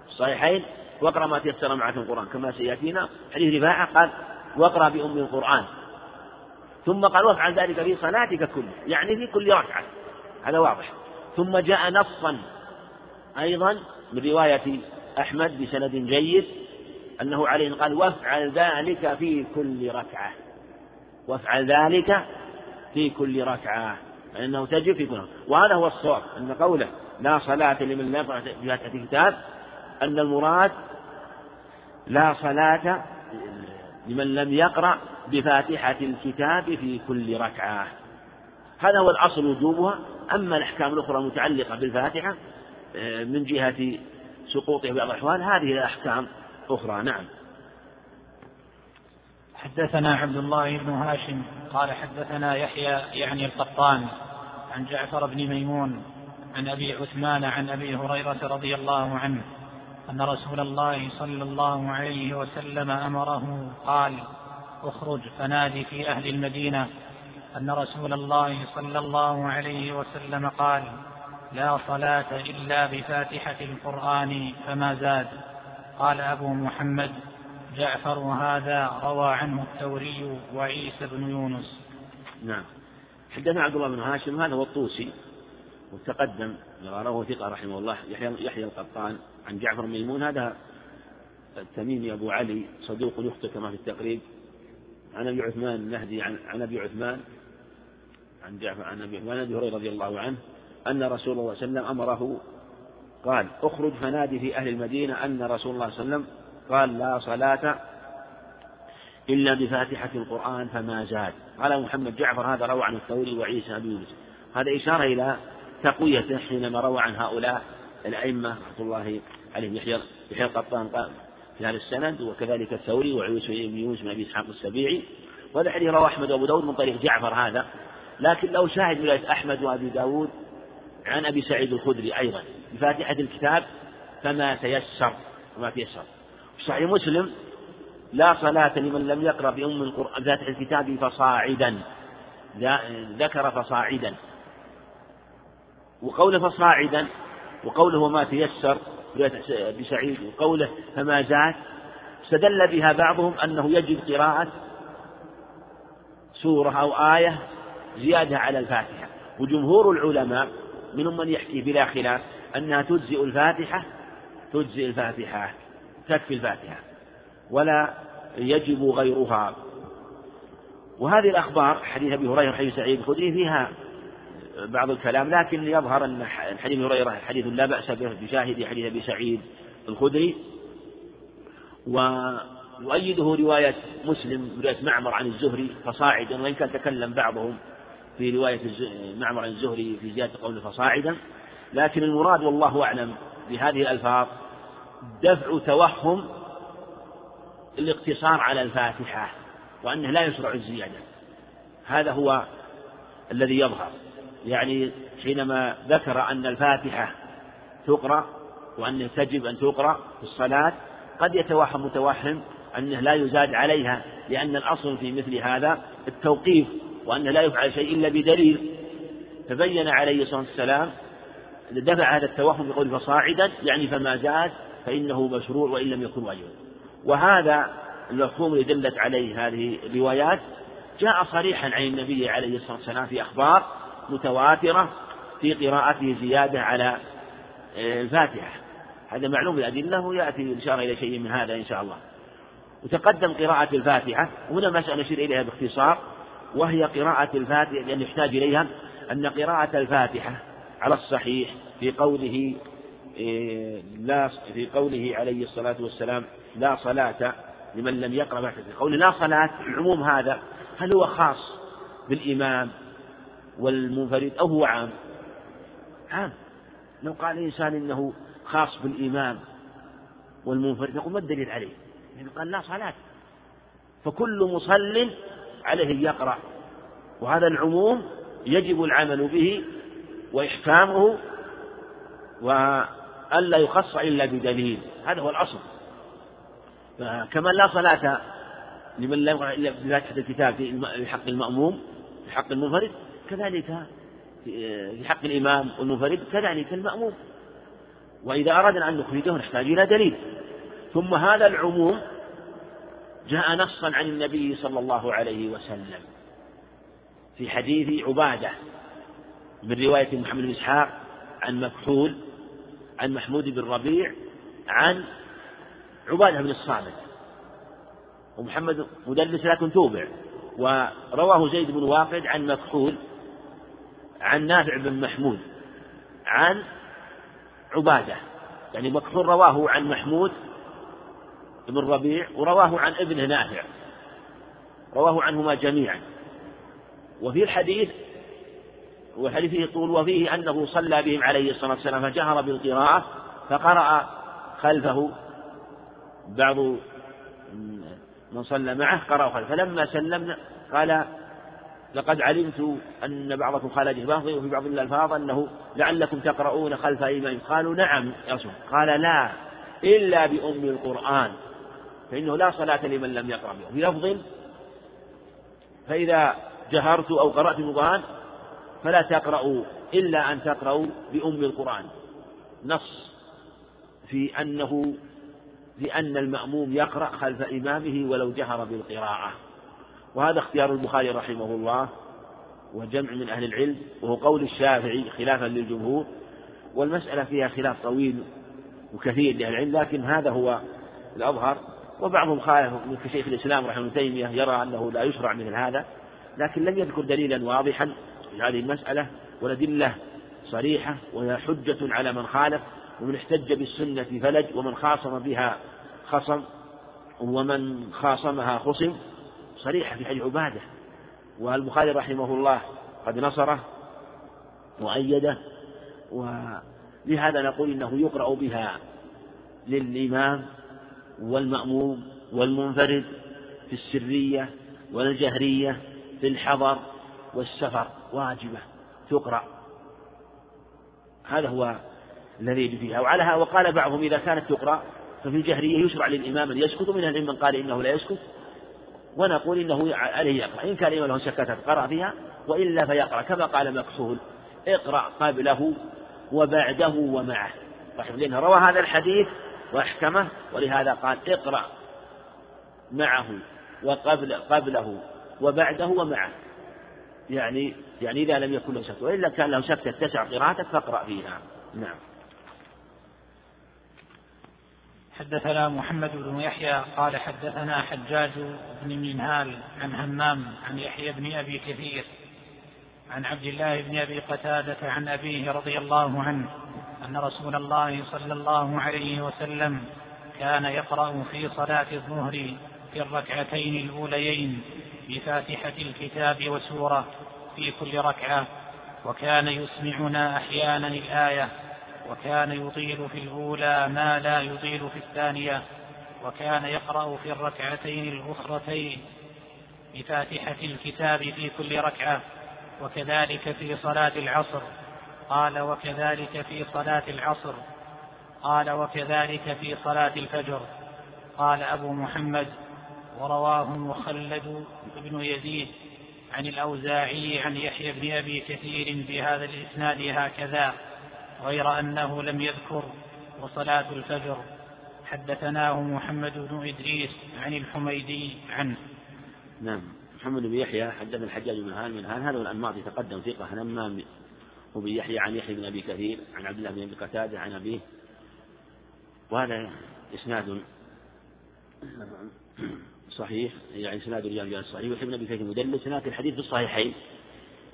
الصحيحين واقرأ ما تيسر معك القرآن. كما سيأتينا حديث رفاعة قال واقرأ بأم القرآن. ثم قال وافعل ذلك في صلاتك كلها. يعني في كل ركعة هذا واضح. ثم جاء نصا أيضا من رواية أحمد بسند جيد أنه عليه قال وافعل ذلك في كل ركعة. وافعل ذلك في كل ركعة. فإنه تجب في كل ركعة. وهذا هو الصواب. أن قوله لا صلاة لمن لا يقرأ بفاتحة الكتاب أن المراد لا صلاة لمن لم يقرأ بفاتحة الكتاب في كل ركعة. هذا هو الأصل وجوبها. أما الأحكام الأخرى المتعلقة بالفاتحة آه، من جهة سقوطها بعض الأحوال هذه الأحكام أخرى. نعم. حدثنا عبد الله بن هاشم قال حدثنا يحيى يعني القطان عن جعفر بن ميمون عن أبي عثمان عن أبي هريرة رضي الله عنه أن رسول الله صلى الله عليه وسلم أمره قال أخرج فنادي في أهل المدينة أن رسول الله صلى الله عليه وسلم قال لا صلاة إلا بفاتحة القرآن فما زاد. قال أبو محمد جعفر هذا روى عنه الثوري وعيسى بن يونس. نعم. حدثنا عبد الله بن هاشم هذا هو الطوسي وتقدم رواه ثقة رحمه الله يحيى يحيى القطان عن جعفر ميمون هذا التميمي أبو علي صدوق يخطئ كما في التقريب. عن أبي عثمان النهدي عن, عن أبي عثمان عن جعفر عن أبي عثمان أبي هريرة رضي الله عنه أن رسول الله صلى الله عليه وسلم أمره قال أخرج فنادي في أهل المدينة أن رسول الله صلى الله عليه وسلم قال لا صلاة إلا بفاتحة القرآن فما زاد. قال محمد جعفر هذا روى عن الثوري وعيسى بن يونس. هذا إشارة إلى تقويته حينما روى عن هؤلاء الأئمة رحمة الله عليهم. يحيى يحيى القطان في هذا السند وكذلك الثوري وعيسى بن يونس بن أبي إسحاق السبيعي. وهذا حديث رواه أحمد وأبو داود من طريق جعفر هذا. لكن له شاهد من رواية أحمد وأبي داود عن أبي سعيد الخدري أيضا بفاتحة الكتاب فما تيسر فما تيسر. في صحيح مسلم لا صلاة لمن لم يقرأ بأم القرآن فاتحة الكتاب فصاعدا. ذكر فصاعدا. وقوله فصاعدا وقوله ما تيسر بسعيد وقوله فما زاد. استدل بها بعضهم أنه يجب قراءة سورة أو آية زيادة على الفاتحة. وجمهور العلماء منهم من يحكي بلا خلاف أنها تجزئ الفاتحة تجزئ الفاتحة تكفي الفاتحة ولا يجب غيرها. وهذه الأخبار حديث أبي هريرة حديث سعيد الخدري فيها بعض الكلام لكن يظهر أن حديث هريرة حديث لا بأس به بشاهد حديث أبي سعيد الخدري. ويؤيده رواية مسلم رواية معمر عن الزهري فصاعدا وإن كان تكلم بعضهم في رواية معمر عن الزهري في زيادة قوله فصاعدا. لكن المراد والله أعلم بهذه الألفاظ دفع توهم الاقتصار على الفاتحة وأنه لا يشرع الزيادة. هذا هو الذي يظهر. يعني حينما ذكر أن الفاتحة تقرأ وأنه تجب أن تقرأ في الصلاة قد يتوهم متوهم أنه لا يزاد عليها لأن الأصل في مثل هذا التوقيف وأنه لا يفعل شيء إلا بدليل. فبين عليه الصلاة والسلام دفع هذا التوهم بقول فصاعدا يعني فما زاد فإنه مشروع وإن لم يكن واجبا وهذا المفهوم اللي دلت عليه هذه الروايات جاء صريحا عن النبي عليه الصلاة والسلام في أخبار متواترة في قراءته زيادة على آه، الفاتحة هذا معلوم بالأدلة ويأتي الإشارة إلى شيء من هذا إن شاء الله. وتقدم قراءة الفاتحة وهنا مسألة نشير إليها باختصار وهي قراءة الفاتحة لأن يحتاج إليها أن قراءة الفاتحة على الصحيح في قوله آه، لا في قوله عليه الصلاة والسلام لا صلاة لمن لم يقرأ فاتحة. في قوله لا صلاة العموم هذا هل هو خاص بالإمام والمنفرد أو هو عام؟ عام. لو قال الإنسان إنه خاص بالإمام والمنفرد نقول ما الدليل عليه؟ يعني قال لا صلاة. فكل مصل عليه يقرأ. وهذا العموم يجب العمل به وإحكامه وألا يخص إلا بدليل. هذا هو الأصل. فكما لا صلاة لمن لا بفاتحة الكتاب في حق المأموم في حق المنفرد كذلك في حق الإمام والمنفرد كذلك المأموم. وإذا أردنا أن نخرجه نحتاج إلى دليل. ثم هذا العموم جاء نصا عن النبي صلى الله عليه وسلم في حديث عبادة من رواية محمد بن إسحاق عن مكحول عن محمود بن ربيع عن عبادة بن الصامت. ومحمد مدلس لكن توبع. ورواه زيد بن واقد عن مكحول عن نافع بن محمود عن عبادة يعني مكحول رواه عن محمود بن ربيع ورواه عن ابنه نافع رواه عنهما جميعا. وفي الحديث والحديث فيه طول وفيه أنه صلى بهم عليه الصلاة والسلام فجهر بالقراءة فقرأ خلفه بعض من صلى معه قرأ خلفه. فلما سلمنا قال لقد علمت أن بعضكم خالج بعض وفي بعض الألفاظ أنه لعلكم تقرؤون خلف إمام قالوا نعم يا رسول قال لا إلا بأم القرآن. فإنه لا صلاة لمن لم يقرأ به لفظ فإذا جهرت أو قرأت القرآن فلا تقرأوا إلا أن تقرأوا بأم القرآن. نص في أنه في أن المأموم يقرأ خلف إمامه ولو جهر بالقراءة. وهذا اختيار البخاري رحمه الله وجمع من أهل العلم وهو قول الشافعي خلافا للجمهور والمسألة فيها خلاف طويل وكثير لأهل العلم لكن هذا هو الأظهر. وبعضهم خالف من كشيخ الإسلام رحمه الله تيمية يرى أنه لا يشرع مثل هذا لكن لم يذكر دليلا واضحا في هذه المسألة والأدلة صريحة وهي حجة على من خالف ومن احتج بالسنة فلج ومن خاصم بها خصم ومن خاصمها خصم. صريحة في حديث عبادة والبخاري رحمه الله قد نصره وأيده ولهذا نقول إنه يقرأ بها للإمام والمأموم والمنفرد في السرية والجهرية في الحضر والسفر واجبة تقرأ. هذا هو الذي يجب فيها. وعلى وقال بعضهم إذا كانت تقرأ ففي الجهرية يشرع للإمام أن يسكت ومن العلم من قال إنه لا يسكت. ونقول إنه عليه يقرأ. إن كان له سكتت قرأ فيها وإلا فيقرأ. كما قال مكحول اقرأ قبله وبعده ومعه. رحمه لأنه روى هذا الحديث وأحكمه ولهذا قال اقرأ معه وقبل قبله وبعده ومعه. يعني يعني إذا لم يكن له سكت وإلا كان له سكتة تسع قراءتك فاقرأ فيها. نعم. حدثنا محمد بن يحيى قال حدثنا حجاج بن منهال عن همام عن يحيى بن أبي كثير عن عبد الله بن أبي قتادة عن أبيه رضي الله عنه أن رسول الله صلى الله عليه وسلم كان يقرأ في صلاة الظهر في الركعتين الأوليين بفاتحة الكتاب وسورة في كل ركعة وكان يسمعنا أحيانا الآية وكان يطيل في الأولى ما لا يطيل في الثانية وكان يقرأ في الركعتين الأخرتين بفاتحة الكتاب في كل ركعة وكذلك في صلاة العصر. قال وكذلك في صلاة العصر. قال وكذلك في صلاة الفجر. قال أبو محمد ورواه مخلد بن يزيد عن الأوزاعي عن يحيى بن أبي كثير في هذا الإسناد هكذا. غير أنه لم يذكر وصلاة الفجر. حدثناه محمد بن إدريس عن الحميدي عنه. نعم. محمد بن يحيى حدث الحجاج بن هان من هان هذا الأنماط يتقدم ثقة همام وبن يحيى عن يحيى بن أبي كثير عن عبد الله بن أبي قتادة عن أبيه. وهذا إسناد صحيح يعني إسناد رجال صحيح. وحبن أبي كثير مدلس هناك الحديث في الصحيحين.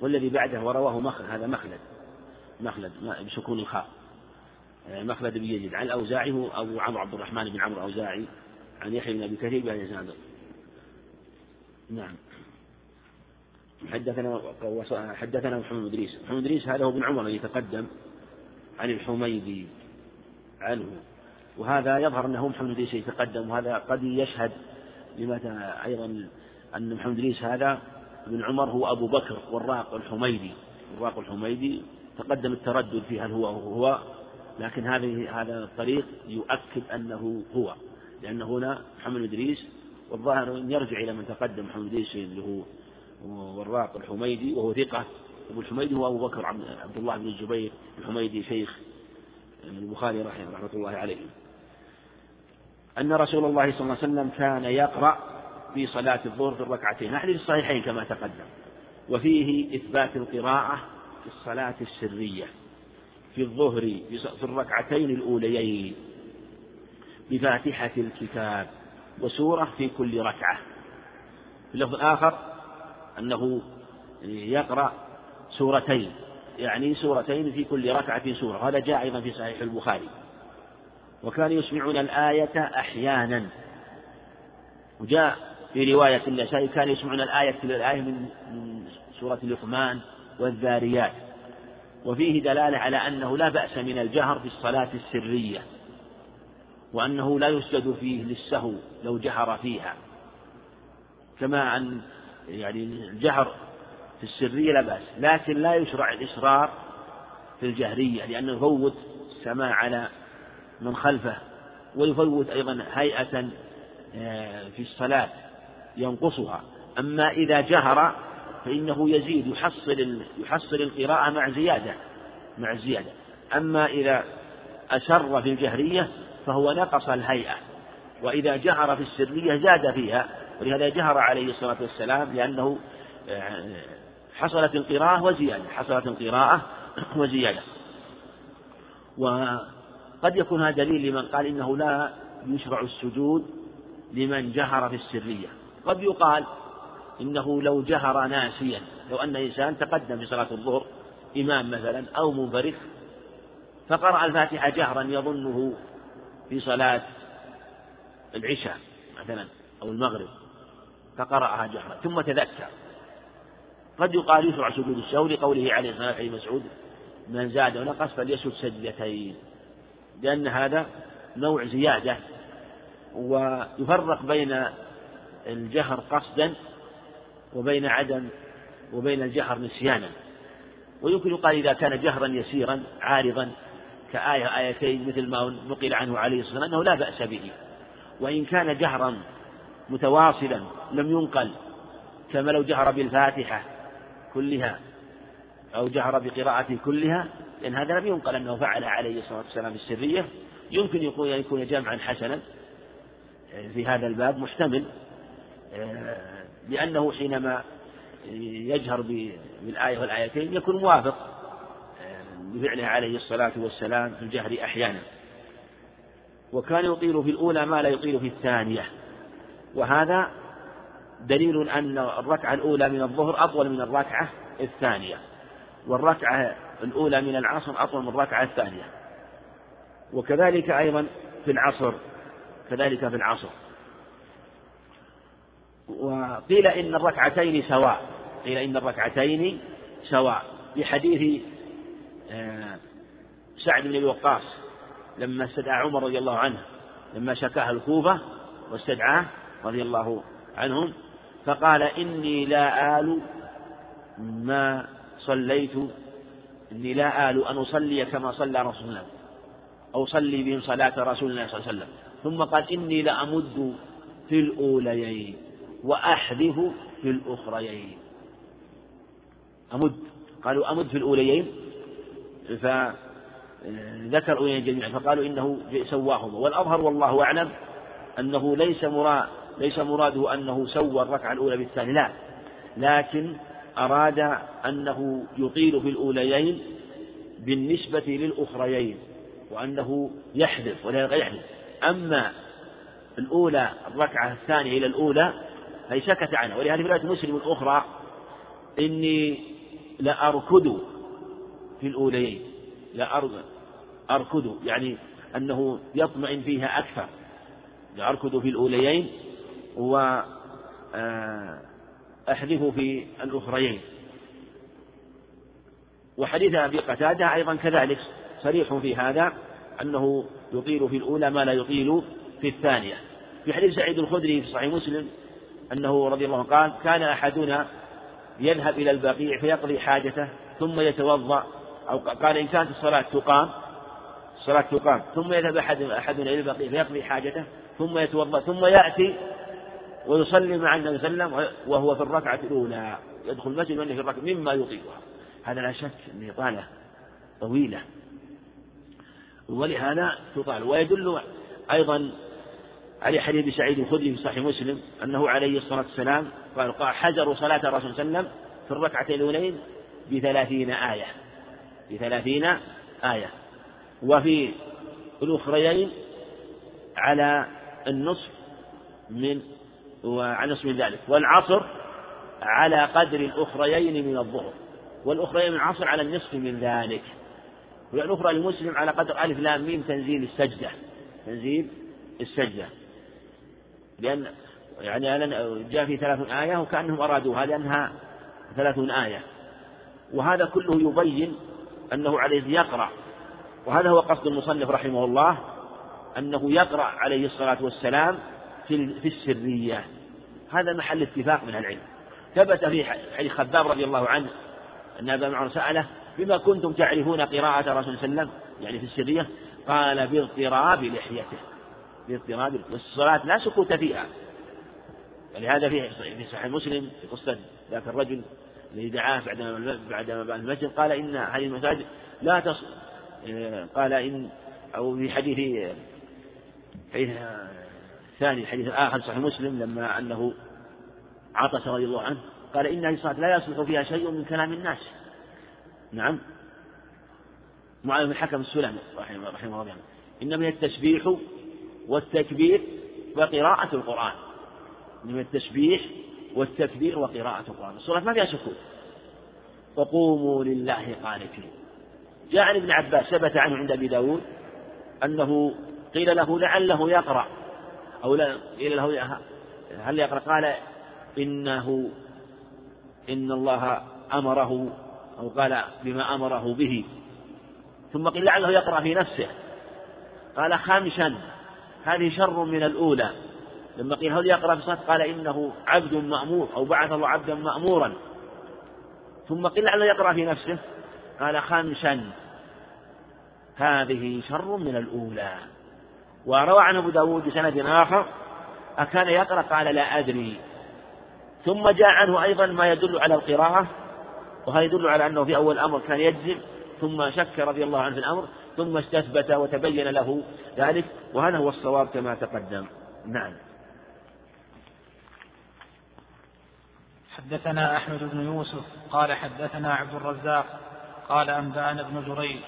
والذي بعده ورواه مخلد هذا مخلد. مخلد بسكون الخاء. يعني مخلد بن يزيد. عن الأوزاعي هو أبو عمرو عبد الرحمن بن عمرو الأوزاعي عن يحيى بن أبي كثير بهذا الإسناد نعم. حدثنا حدثنا محمد بن إدريس. محمد بن إدريس هذا هو ابن عمر الذي تقدم عن الحميدي عنه. وهذا يظهر أنه محمد إدريس يتقدم وهذا قد يشهد لما أيضا أن محمد إدريس هذا بن عمر هو أبو بكر والراق الحميدي. الراق الحميدي تقدم التردد في هل هو هو لكن هذه هذا الطريق يؤكد أنه هو لأن هنا محمد إدريس والظاهر أن يرجع إلى من تقدم محمد إدريس اللي هو وراق الحميدي وهو ثقة. أبو الحميدي هو أبو بكر عبد الله بن الزبير الحميدي شيخ البخاري رحمه رحمة الله عليه. أن رسول الله صلى الله عليه وسلم كان يقرأ في صلاة الظهر في الركعتين حديث الصحيحين كما تقدم. وفيه إثبات القراءة الصلاة السرية في الظهر في الركعتين الأوليين بفاتحة الكتاب وسورة في كل ركعة. في اللفظ الآخر أنه يقرأ سورتين يعني سورتين في كل ركعة سورة هذا جاء أيضا في صحيح البخاري. وكان يسمعون الآية أحيانا. وجاء في رواية النسائي كان يسمعون الآية الآية من سورة لقمان والذاريات. وفيه دلالة على أنه لا بأس من الجهر في الصلاة السرية وأنه لا يسجد فيه للسهو لو جهر فيها. كما أن يعني الجهر في السرية لا بأس لكن لا يشرع الإصرار في الجهرية لأنه يفوت السماع على من خلفه ويفوت أيضا هيئة آه، في الصلاة ينقصها. أما إذا جهر فإنه يزيد يحصل يحصل القراءة مع زيادة مع الزيادة أما إذا أسر في الجهرية فهو نقص الهيئة. وإذا جهر في السرية زاد فيها. ولهذا جهر عليه الصلاة والسلام لأنه آه، حصلت القراءة وزيادة حصلت القراءة وزيادة. وقد يكون هذا دليل لمن قال إنه لا يشرع السجود لمن جهر في السرية. قد يقال إنه لو جهر ناسيا لو أن إنسان تقدم في صلاة الظهر إمام مثلا أو منفرد فقرأ الفاتحة جهرا يظنه في صلاة العشاء مثلا أو المغرب فقرأها جهرا ثم تذكر. قد يقال يشرع سجود السهو لقوله عليه الصلاة والسلام مسعود من زاد ونقص فليسجد سجدتين. لأن هذا نوع زيادة ويفرق بين الجهر قصدا وبين عدم وبين الجهر نسيانا. ويمكن يقال إذا كان جهرا يسيرا عارضا كآية آيتين مثل ما نقل عنه عليه الصلاة والسلام أنه لا بأس به. وإن كان جهرا متواصلا لم ينقل كما لو جهر بالفاتحة كلها أو جهر بقراءته كلها لأن هذا لم ينقل أنه فعل عليه الصلاة والسلام السرية. يمكن يكون يكون جمعا حسنا في هذا الباب محتمل. لأنه حينما يجهر بالآية والآيتين يكون موافق بفعله عليه الصلاة والسلام في الجهر أحيانا. وكان يطيل في الأولى ما لا يطيل في الثانية. وهذا دليل أن الركعة الأولى من الظهر أطول من الركعة الثانية. والركعة الأولى من العصر أطول من الركعة الثانية. وكذلك أيضا في العصر كذلك في العصر. وقيل إن الركعتين سواء قيل إن الركعتين سواء. في حديث آه، سعد بن أبي وقاص لما استدعى عمر رضي الله عنه لما شكاه الكوفة واستدعاه رضي الله عنهم فقال إني لا آل ما صليت إني لا آل أن أصلي كما صلى رسول الله أو صلي بهم صلاة رسول الله صلى الله عليه وسلم. ثم قال إني لأمد في الأوليين. وأحذف في الأخريين. أمد. قالوا أمد في الأوليين. فذكر الأوليين جميعا. فقالوا إنه سواهما. والأظهر والله أعلم أنه ليس مراد ليس مراده أنه سوى الركعة الأولى بالثانية لا. لكن أراد أنه يطيل في الأوليين بالنسبة للأخريين وأنه يحذف ولا يحذف. أما الأولى الركعة الثانية إلى الأولى فهي سكت عنها. ولهذه في رواية مسلم الأخرى إني لأركض في الأوليين لأركض يعني أنه يطمئن فيها أكثر. لأركض في الأوليين وأحذف في الأخريين وحديث أبي قتادة أيضا كذلك صريح في هذا أنه يطيل في الأولى ما لا يطيل في الثانية. في حديث سعيد الخدري في صحيح مسلم أنه رضي الله عنه قال كان أحدنا يذهب إلى البقيع فيقضي حاجته ثم يتوضأ أو قال إن كانت الصلاة تقام الصلاة تقام ثم يذهب أحد أحدنا إلى البقيع فيقضي حاجته ثم يتوضأ ثم يأتي ويصلي مع النبي صلى الله عليه وسلم وهو في الركعة الأولى يدخل المسجد وأنه في الركعة مما يطيلها. هذا لا شك أن إطالة طويلة. ولهذا تطال. ويدل أيضا على حديث سعيد الخدري في صحيح مسلم أنه عليه الصلاة والسلام قال حجروا صلاة الرسول صلى الله عليه وسلم في الركعتين الأولين بثلاثين آية بثلاثين آية. وفي الأخريين على النصف من وعلى نصف من ذلك والعصر على قدر الأخريين من الظهر والأخريين من العصر على النصف من ذلك. والأخرى للمسلم على قدر ألف لام ميم تنزيل السجدة تنزيل السجدة. لأن يعني جاء في ثلاث آية وكأنهم أرادوها لأنها ثلاثون آية. وهذا كله يبين أنه عليه يقرأ. وهذا هو قصد المصنف رحمه الله أنه يقرأ عليه الصلاة والسلام في في السرية. هذا محل اتفاق من العلم. ثبت في حديث خباب رضي الله عنه أن أبا معمر سأله بما كنتم تعرفون قراءة الرسول صلى الله عليه وسلم؟ يعني في السرية. قال باضطراب لحيته باضطراب والصلاة لا سكوت فيها. ولهذا في في صحيح مسلم في قصة ذاك الرجل الذي دعاه بعدما بعدما بنى المسجد قال إن هذه المساجد لا تص قال إن أو في حديث حديث الثاني الحديث الآخر صحيح مسلم لما أنه عطس رضي الله عنه قال إن هذه الصلاة لا يصلح فيها شيء من كلام الناس. نعم. معاذ بن الحكم السلمي رحمه, رحمه الله. إنما هي التسبيح والتكبير وقراءة القرآن. من التسبيح والتكبير وقراءة القرآن. الصلاة ما فيها سكوت. وقوموا لله قانتين. جاء عن ابن عباس ثبت عنه عند أبي داود أنه قيل له لعله يقرأ. أو لا قيل له هل يقرأ؟ قال إنه إن الله أمره أو قال بما أمره به. ثم قيل لعله يقرأ في نفسه. قال خامشا هذه شر من الأولى. لما قيل هل يقرأ في الصلاة؟ قال إنه عبد مأمور أو بعث الله عبدا مأمورا. ثم قيل لعله يقرأ في نفسه. قال خامشا هذه شر من الأولى. وروى عن أبو داود بسند آخر أكان يقرأ؟ قال لا أدري. ثم جاء عنه أيضا ما يدل على القراءة وهذا يدل على أنه في أول الأمر كان يجزم ثم شك رضي الله عنه في الأمر. ثم استثبت وتبين له ذلك وهذا هو الصواب كما تقدم. نعم. حدثنا أحمد بن يوسف قال حدثنا عبد الرزاق قال أنبأنا ابن جريج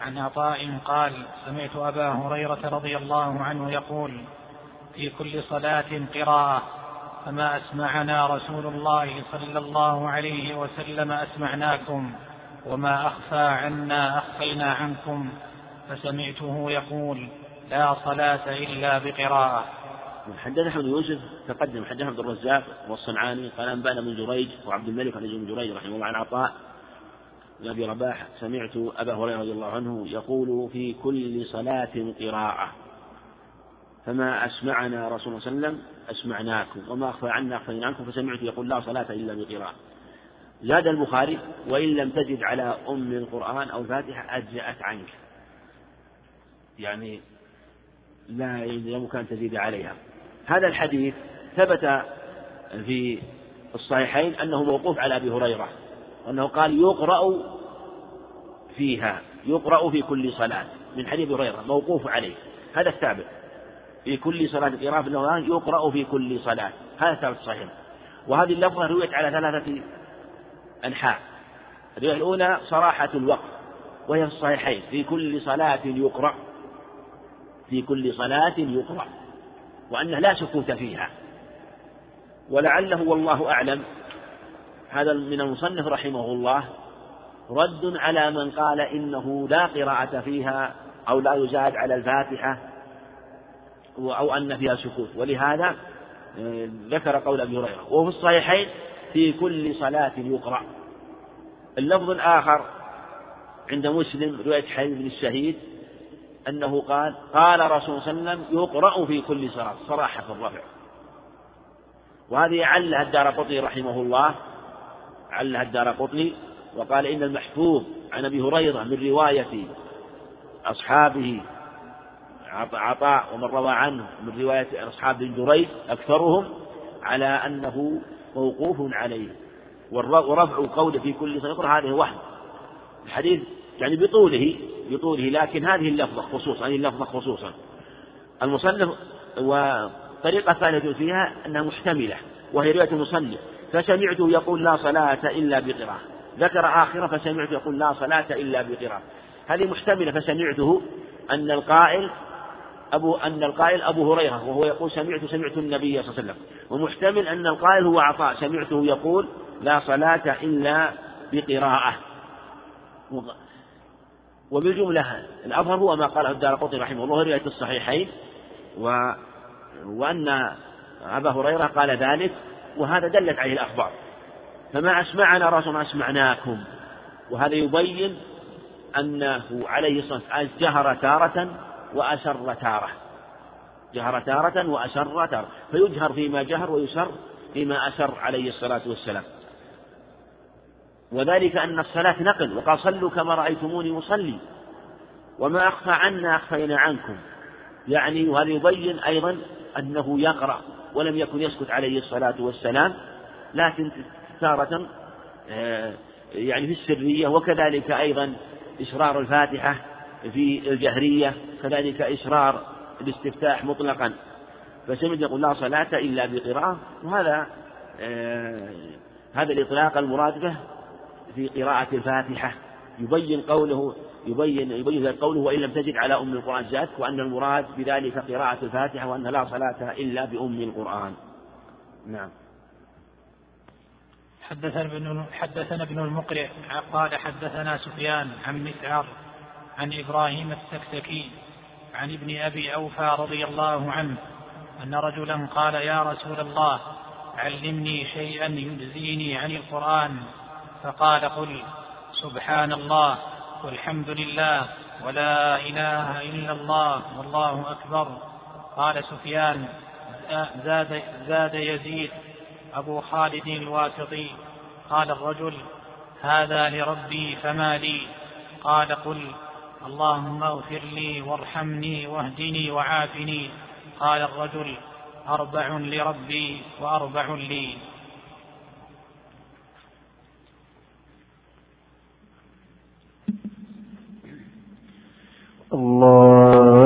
عن عطاء قال سمعت أبا هريرة رضي الله عنه يقول في كل صلاة قراءة فما أسمعنا رسول الله صلى الله عليه وسلم أسمعناكم وما أخفى عنا أخفينا عنكم. فسمعته يقول لا صلاة إلا بقراءة. حدثنا أحمد يوسف تقدم حدثنا عبد الرزاق والصنعاني قال أنبأنا بن جريج وعبد الملك بن جريج رحمه الله عن عطاء بن أبي رباح سمعت أبا هريرة رضي الله عنه يقول في كل صلاة قراءة. فما أسمعنا رسول الله صلى الله عليه وسلم أسمعناكم وما أخفى عنا أخفينا عنكم فسمعت يقول لا صلاة إلا بقراءة. زاد البخاري وإن لم تجد على أم القرآن أو الفاتحة أجزأت عنك. يعني لا يمكن أن تزيد عليها. هذا الحديث ثبت في الصحيحين أنه موقوف على أبي هريرة وأنه قال يقرأ فيها يقرأ في كل صلاة من حديث هريرة موقوف عليه. هذا الثابت. في كل صلاة قراءة في القرآن يقرأ في كل صلاة. هذا ثابت صحيح. وهذه اللفظة رويت على ثلاثة أنحاء. الرواية الأولى صراحة الوقف وهي في الصحيحين. في كل صلاة يقرأ. في كل صلاة يقرأ وأنه لا سكوت فيها. ولعله والله أعلم هذا من المصنف رحمه الله رد على من قال إنه لا قراءة فيها أو لا يزاد على الفاتحة أو أن فيها سكوت. ولهذا آه، ذكر قول أبي هريرة وفي الصحيحين في كل صلاة يقرأ. اللفظ الآخر عند مسلم رواية حبيب بن الشهيد أنه قال قال رسول صلى الله عليه وسلم يقرأ في كل صلاة صراحة في الرفع. وهذه علها الدار قطني رحمه الله علها الدار قطني وقال إن المحفوظ عن أبي هريرة من رواية أصحابه عطاء ومن روى عنه من رواية أصحاب بن جريج أكثرهم على أنه موقوف عليه. ورفع قوله في كل صلاة هذه وحد الحديث يعني بطوله بطوله لكن هذه اللفظة خصوصا هذه اللفظة خصوصا. المصنف والطريقة الثانية فيها أنها محتملة وهي رواية المصنف. فسمعته يقول لا صلاة إلا بقراءة. ذكر آخرة فسمعته يقول لا صلاة إلا بقراءة. هذه محتملة فسمعته أن القائل أبو أن القائل أبو هريرة وهو يقول سمعت سمعت النبي صلى الله عليه وسلم. ومحتمل أن القائل هو عطاء سمعته يقول لا صلاة إلا بقراءة. وبالجملة الأظهر هو ما قاله الدار قطي رحمه الله رواية الصحيحين و وأن أبا هريرة قال ذلك وهذا دلت عليه الأخبار. فما أسمعنا رسول ما أسمعناكم. وهذا يبين أنه عليه الصلاة والسلام جهر تارة وأسر تارة. جهر تارة وأسر تارة. فيجهر فيما جهر ويسر فيما أسر عليه الصلاة والسلام. وذلك أن الصلاة نقل وقال صلوا كما رأيتموني مصلي وما أخفى عنا أخفينا عنكم. يعني وهذا يبين أيضا أنه يقرأ ولم يكن يسكت عليه الصلاة والسلام لكن تارة آه، يعني في السرية وكذلك أيضا إسرار الفاتحة في الجهرية كذلك إسرار الاستفتاح مطلقا. فسمع يقول لا صلاة إلا بقراءة وهذا آه هذا الإطلاق المراد به في قراءة الفاتحة يبين قوله يبين يبين ذلك قوله وإن لم تجد على أم القرآن زادك وأن المراد بذلك قراءة الفاتحة وأن لا صلاة إلا بأم القرآن. نعم. حدثنا ابن حدثنا ابن المقرئ قال حدثنا سفيان عن مسعر عن إبراهيم السكسكي عن ابن أبي أوفى رضي الله عنه أن رجلا قال يا رسول الله علمني شيئا يجزيني عن القرآن. فقال قل سبحان الله والحمد لله ولا إله إلا الله والله أكبر. قال سفيان زاد زاد يزيد أبو خالد الواسطي. قال الرجل هذا لربي فما لي. قال قل اللهم اغفر لي وارحمني واهدني وعافني. قال الرجل أربع لربي وأربع لي. الله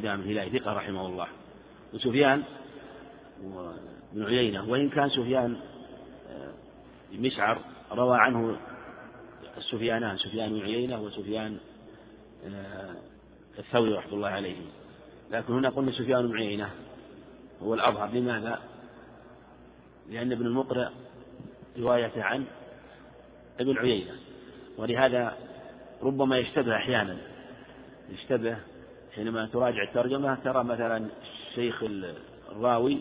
كدام الهلالي ثقة رحمه الله. وسفيان بن عيينة وإن كان سفيان آه، مسعر روى عنه السفيانان سفيان بن عيينة وسفيان آه، الثوري رحمة الله عليه لكن هنا قلنا سفيان بن عيينة هو الأظهر. لماذا؟ لأن ابن المقرئ رواية عن ابن عيينة. ولهذا ربما يشتبه أحيانا يشتبه حينما تراجع الترجمة ترى مثلا شيخ الراوي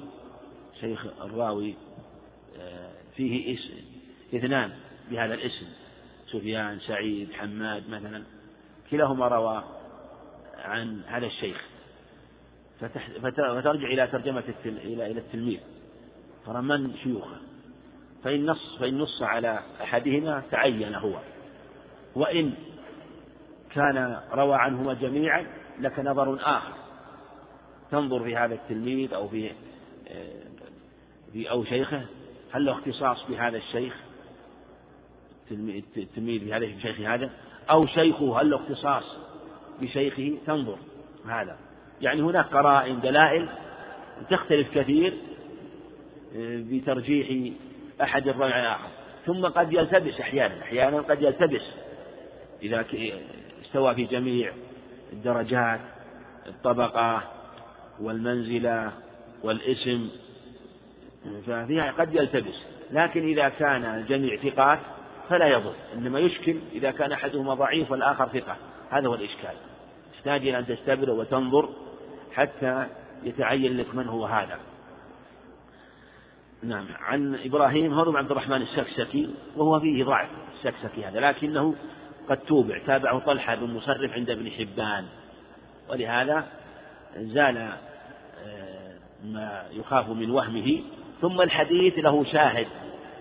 شيخ الراوي آه، فيه اسم إثنان بهذا الاسم. سفيان سعيد حماد مثلا. كلاهما روى عن هذا الشيخ. فترجع إلى ترجمة إلى إلى التلميذ. ترى من شيوخه. فإن نص فإن نص على أحدهما تعين هو. وإن كان روى عنهما جميعا لك نظر آخر. تنظر في هذا التلميذ أو في في أو شيخه. هل له اختصاص بهذا الشيخ؟ التلميذ بهذا الشيخ هذا. أو شيخه هل له اختصاص بشيخه؟ تنظر. هذا. يعني هناك قرائن دلائل تختلف كثير آه، بترجيح أحد الراوي على الآخر. ثم قد يلتبس أحيانا. أحيانا قد يلتبس إذا استوى في جميع الدرجات الطبقة والمنزلة والاسم ففيها قد يلتبس. لكن إذا كان الجميع ثقات فلا يضر. إنما يشكل إذا كان أحدهما ضعيف والآخر ثقة. هذا هو الإشكال. تحتاج إلى أن تسبر وتنظر حتى يتعين لك من هو هذا. نعم. عن إبراهيم هو ابن عبد الرحمن السكسكي وهو فيه ضعف السكسكي هذا لكنه قد توبع. تابعه طلحة بن مصرف عند ابن حبان. ولهذا زال آه، ما يخاف من وهمه. ثم الحديث له شاهد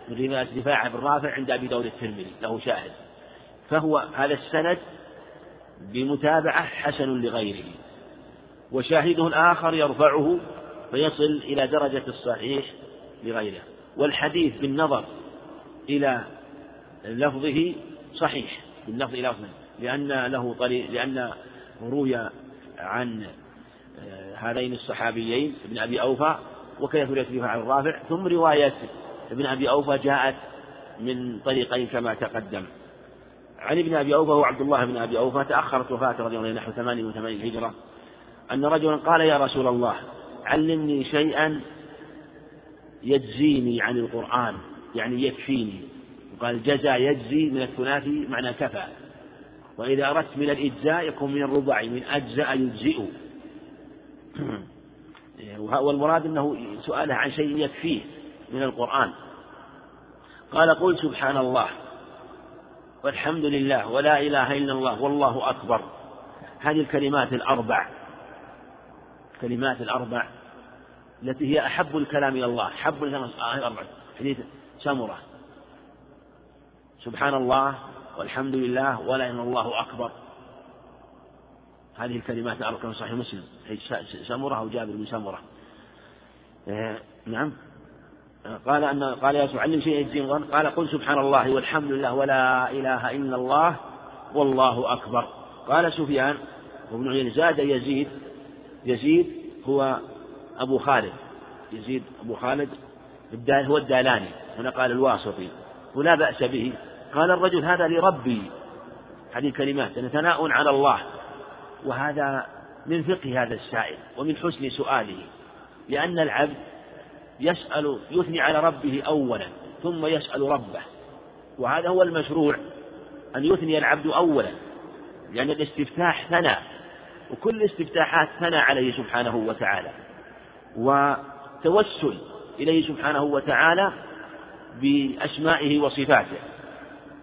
من رفاعة بن رافع عند أبي داود الترمذي. له شاهد. فهو هذا السند بمتابعة حسن لغيره. وشاهده الآخر يرفعه فيصل إلى درجة الصحيح لغيره. والحديث بالنظر إلى لفظه صحيح. باللفظ إلى لفظه لأن له طريق لأن روي عن آه، هذين الصحابيين ابن أبي أوفى وكيف رواية عن الرافع ثم رواية ابن أبي أوفى جاءت من طريقين كما تقدم. عن ابن أبي أوفى هو عبد الله بن أبي أوفى تأخرت وفاته رضي الله عنه نحو ثمانية وثمانين هجرة. أن رجلا قال يا رسول الله علمني شيئا يجزيني عن القرآن يعني يكفيني. وقال جزى يجزي من الثلاثي معنى كفى. وإذا أردت من الإجزاء يكون من الربع من أجزاء يجزئ. والمراد أنه سؤاله عن شيء يكفيه من القرآن. قال قل سبحان الله والحمد لله ولا إله إلا الله والله أكبر. هذه الكلمات الأربع الكلمات الأربع التي هي أحب الكلام إلى الله أحب الكلام. الأربع حديث سمرة سبحان الله والحمد لله ولا إله إلا الله أكبر. هذه الكلمات الأربع صحيح مسلم. سمرة أو جابر بن سمرة. إيه، نعم. قال أن قال يا يسوع علم شيء يجزي قال قل سبحان الله والحمد لله ولا إله إلا الله والله أكبر. قال سفيان وابن عيينة زاد يزيد. يزيد هو أبو خالد. يزيد أبو خالد هو الدالاني. هنا قال الواسطي. ولا بأس به. قال الرجل هذا لربي. هذه الكلمات ثناء على الله. وهذا من فقه هذا السائل ومن حسن سؤاله. لأن العبد يسأل يثني على ربه أولا ثم يسأل ربه. وهذا هو المشروع أن يثني العبد أولا. لأن الاستفتاح ثناء وكل الاستفتاحات ثنى عليه سبحانه وتعالى. وتوسل إليه سبحانه وتعالى بأسمائه وصفاته.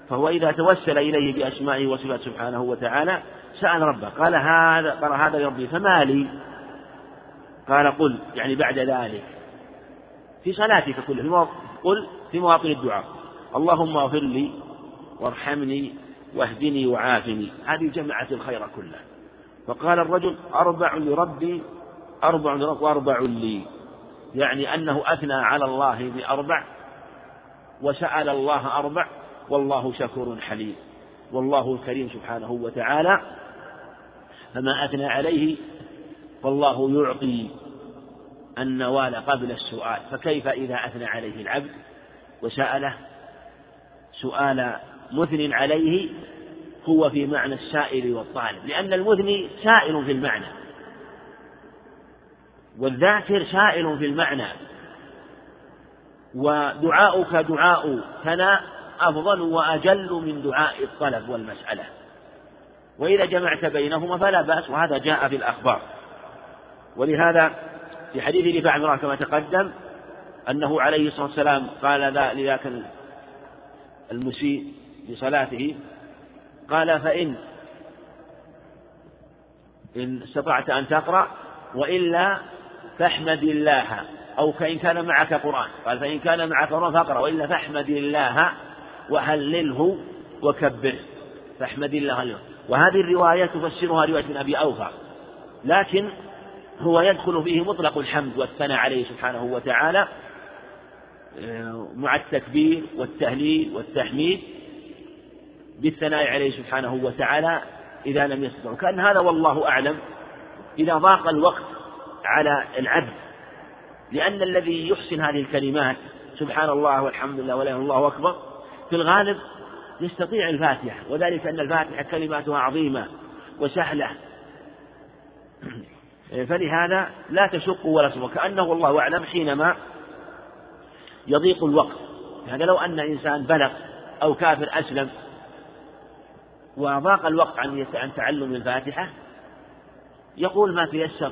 فهو إذا توسل إليه بأسمائه وصفاته سبحانه وتعالى سأل ربه قال هذا قال هذا لربي فما لي؟ قال قل يعني بعد ذلك. في صلاتك كلها قل في مواطن الدعاء. اللهم اغفر لي وارحمني واهدني وعافني. هذه جمعت الخير كله فقال الرجل أربع لربي أربع لربي وأربع لي. يعني أنه أثنى على الله بأربع وسأل الله أربع والله شكور حليم. والله الكريم سبحانه وتعالى. فما أثنى عليه فالله يعطي النوال قبل السؤال. فكيف إذا أثنى عليه العبد وسأله سؤال مثن عليه هو في معنى السائل والطالب؟ لأن المثني سائل في المعنى. والذاكر سائل في المعنى. ودعاؤك دعاء. ثناء أفضل وأجل من دعاء الطلب والمسألة. وإذا جمعت بينهما فلا بأس وهذا جاء في الأخبار. ولهذا في حديث رفاع بن كما تقدم أنه عليه الصلاة والسلام قال لذاك المسيء لصلاته قال فإن إن استطعت أن تقرأ وإلا فاحمد الله أو فإن كان معك قرآن قال فإن كان معك قرآن فاقرأ وإلا فاحمد الله وهلله وكبره. فاحمد الله وهذه الرواية تفسرها رواية من أبي أوفى. لكن هو يدخل فيه مطلق الحمد والثناء عليه سبحانه وتعالى آه، مع التكبير والتهليل والتحميد بالثناء عليه سبحانه وتعالى إذا لم يستطع. كأن هذا والله أعلم إذا ضاق الوقت على العبد. لأن الذي يحسن هذه الكلمات سبحان الله والحمد لله ولا الله أكبر في الغالب يستطيع الفاتحة وذلك أن الفاتحة كلماتها عظيمة وسهلة. فلهذا لا تشق ولا تشق كأنه والله أعلم حينما يضيق الوقت. هذا لو أن إنسان بلغ أو كافر أسلم وضاق الوقت عن عن تعلم الفاتحة يقول ما تيسر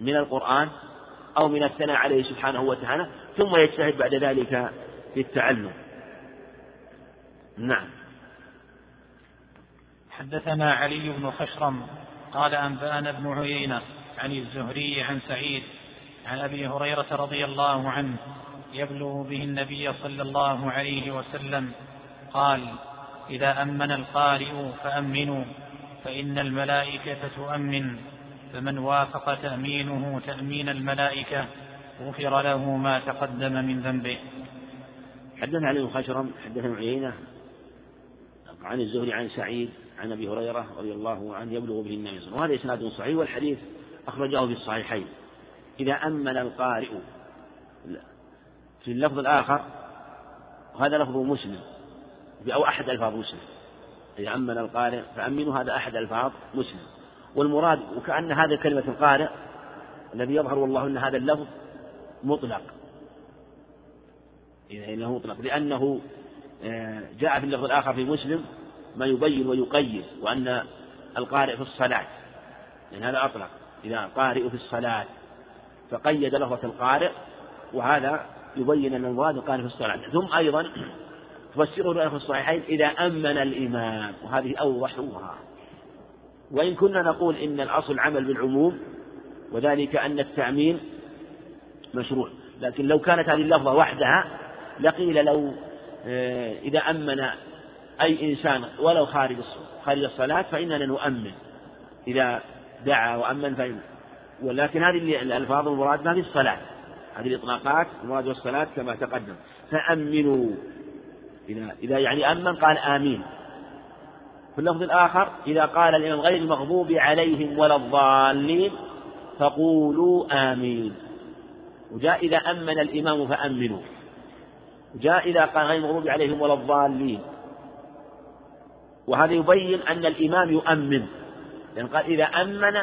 من القرآن أو من الثناء عليه سبحانه وتعالى ثم يجتهد بعد ذلك في التعلم. نعم. حدثنا علي بن خشرم قال أنبأنا ابن عيينة عن الزهري عن سعيد عن أبي هريرة رضي الله عنه يبلغ به النبي صلى الله عليه وسلم قال إذا أمن القارئ فأمنوا فإن الملائكة تؤمن فمن وافق تأمينه تأمين الملائكة غفر له ما تقدم من ذنبه. حدثنا علي بن خشرم حدثنا عيينة عن الزهري عن سعيد عن أبي هريرة رضي الله عنه يبلغ به النبي صلى الله عليه وسلم. وهذا إسناد صحيح والحديث أخرجه في الصحيحين. إذا امن القارئ في اللفظ الآخر وهذا لفظ مسلم أو أحد ألفاظ مسلم. إذا امن القارئ فامنوا هذا أحد ألفاظ مسلم. والمراد وكأن هذا كلمة القارئ الذي يظهر والله أن هذا اللفظ مطلق. إذا إنه مطلق لأنه جاء في اللفظ الآخر في مسلم ما يبين ويقيد وأن القارئ في الصلاة لأن هذا أطلق إذا قارئ في الصلاة فقيد لفظة القارئ وهذا يبين أن المراد القارئ في الصلاة ثم أيضا تفسره في الصحيحين إذا أمن الإمام وهذه أوضحها وإن كنا نقول إن الأصل عمل بالعموم وذلك أن التأمين مشروع لكن لو كانت هذه اللفظة وحدها لقيل لو آه، إذا أمن أي إنسان ولو خارج خارج الصلاة فإننا نؤمن. إذا دعا وأمن فإن. ولكن هذه الألفاظ المراد ما في الصلاة. هذه الإطلاقات المراد بالصلاة كما تقدم. فأمنوا. إذا إذا يعني أمن قال آمين. في اللفظ الآخر إذا قال الإمام غير المغضوب عليهم ولا الضالين فقولوا آمين. وجاء إذا أمن الإمام فأمنوا. جاء إذا قال غير المغضوب عليهم ولا الضالين. وهذا يبين أن الإمام يؤمن. لأن قال إذا أمن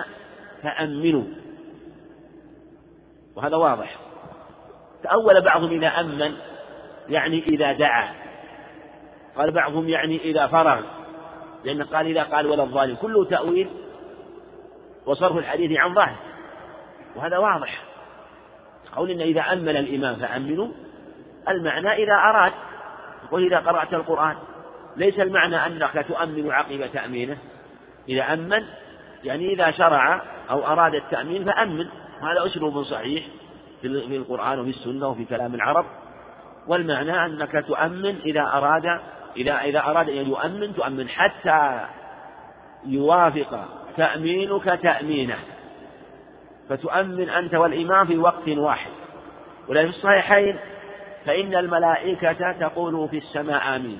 فأمنوا. وهذا واضح. تأول بعضهم إذا أمن يعني إذا دعا. قال بعضهم يعني إذا فرغ. لأن قال إذا قال ولا الظالم كله تأويل وصرف الحديث عن ظاهر. وهذا واضح. قول إن إذا أمن الإمام فأمنوا. المعنى إذا أراد. يقول إذا قرأت القرآن ليس المعنى أنك تؤمن عقب تأمينه. إذا أمن يعني إذا شرع أو أراد التأمين فأمن. هذا أسلوب صحيح في القرآن وفي السنة وفي كلام العرب. والمعنى أنك تؤمن إذا أراد إذا إذا أراد أن يؤمن تؤمن حتى يوافق تأمينك تأمينه. فتؤمن أنت والإمام في وقت واحد. ولكن في الصحيحين فإن الملائكة تقول في السماء آمين.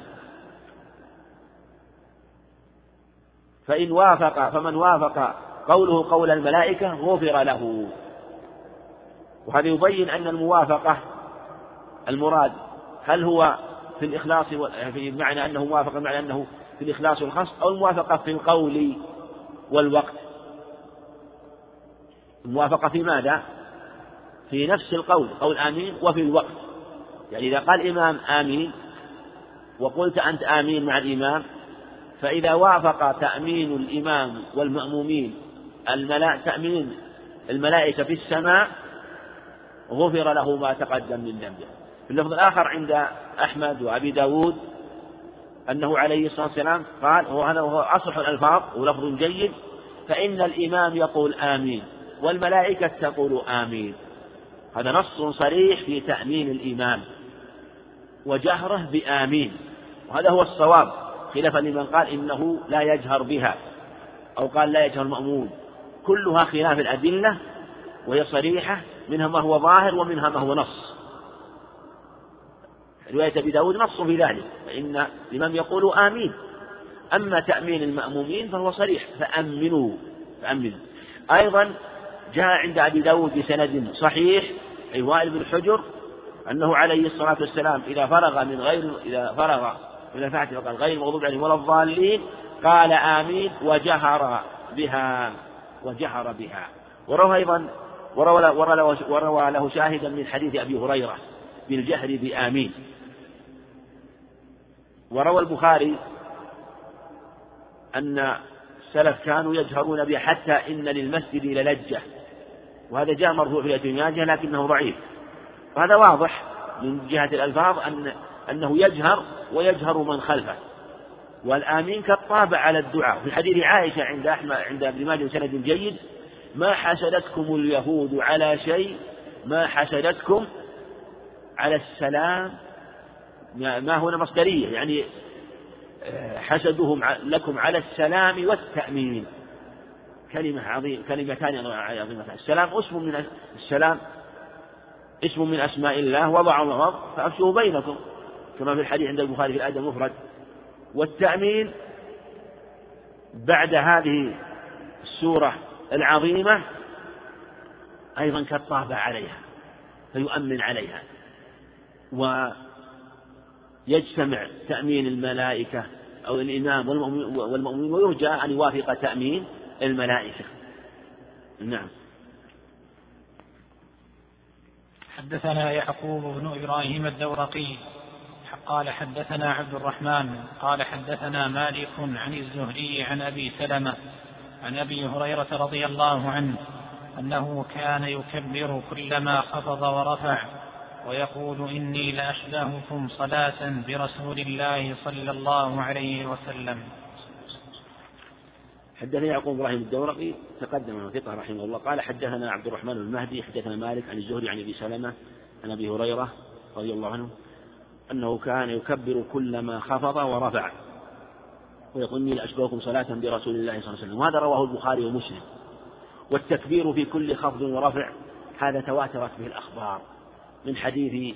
فإن وافق فمن وافق قوله قول الملائكة غفر له. وهذا يبين أن الموافقة المراد هل هو في الإخلاص في معنى أنه موافق بمعنى أنه في الإخلاص والخص أو الموافقة في القول والوقت. الموافقة في ماذا؟ في نفس القول قول آمين وفي الوقت. يعني إذا قال الإمام آمين وقلت أنت آمين مع الإمام فإذا وافق تأمين الإمام والمأمومين الملا... تأمين الملائكة في السماء غفر له ما تقدم من ذنبه. في اللفظ الآخر عند أحمد وأبي داود أنه عليه الصلاة والسلام قال وهذا هو أصح الألفاظ ولفظ جيد فإن الإمام يقول آمين والملائكة تقول آمين. هذا نص صريح في تأمين الإمام. وجهره بآمين. وهذا هو الصواب. خلافا لمن قال إنه لا يجهر بها. أو قال لا يجهر المأمون. كلها خلاف الأدلة وهي صريحة منها ما هو ظاهر ومنها ما هو نص. رواية أبي داود نص في ذلك فإن الإمام يقول آمين. أما تأمين المأمومين فهو صريح فأمنوا فأمنوا. أيضا جاء عند أبي داود بسند صحيح أي وائل بن حجر أنه عليه الصلاة والسلام إذا فرغ من غير إذا فرغ من الفاتحة قال غير المغضوب عليهم ولا الضالين قال آمين وجهر بها وجهر بها. وروى أيضا وروى, وروى له شاهدا من حديث أبي هريرة بالجهر بآمين. وروى البخاري أن السلف كانوا يجهرون بها حتى إن للمسجد للجة. وهذا جاء مرفوع في ابن ماجه لكنه ضعيف. وهذا واضح من جهة الألفاظ أن أنه يجهر ويجهر من خلفه. والآمين كالطابع على الدعاء. في حديث عائشة عند أحمد عند ابن ماجه سند جيد ما حسدتكم اليهود على شيء؟ ما حسدتكم على السلام؟ ما هنا مصدرية يعني آه، حسدهم لكم على السلام والتأمين. كلمة عظيمة كلمتان عظيمتان. السلام اسم من السلام اسم من أسماء الله وضع الله فأفشوا بينكم كما في الحديث عند البخاري في الأدب المفرد والتأمين بعد هذه السورة العظيمة أيضا كالطابع عليها فيؤمن عليها. ويجتمع تأمين الملائكة أو الإمام والمؤمنين ويرجى أن يوافق تأمين الملائكة. نعم. حدثنا يعقوب بن إبراهيم الدورقي قال حدثنا عبد الرحمن قال حدثنا مالك عن الزهري عن أبي سلمة عن أبي هريرة رضي الله عنه أنه كان يكبر كلما خفض ورفع ويقول إني لأشبهكم صلاة برسول الله صلى الله عليه وسلم. حدثنا يعقوب إبراهيم الدورقي تقدم ثقه رحمه الله قال حدثنا عبد الرحمن المهدي حدثنا مالك عن الزهري عن أبي سلمة عن أبي هريرة رضي الله عنه أنه كان يكبر كلما خفض ورفع ويقول إني لأشبهكم صلاة برسول الله صلى الله عليه وسلم. وهذا رواه البخاري ومسلم. والتكبير في كل خفض ورفع هذا تواترت به الأخبار من حديث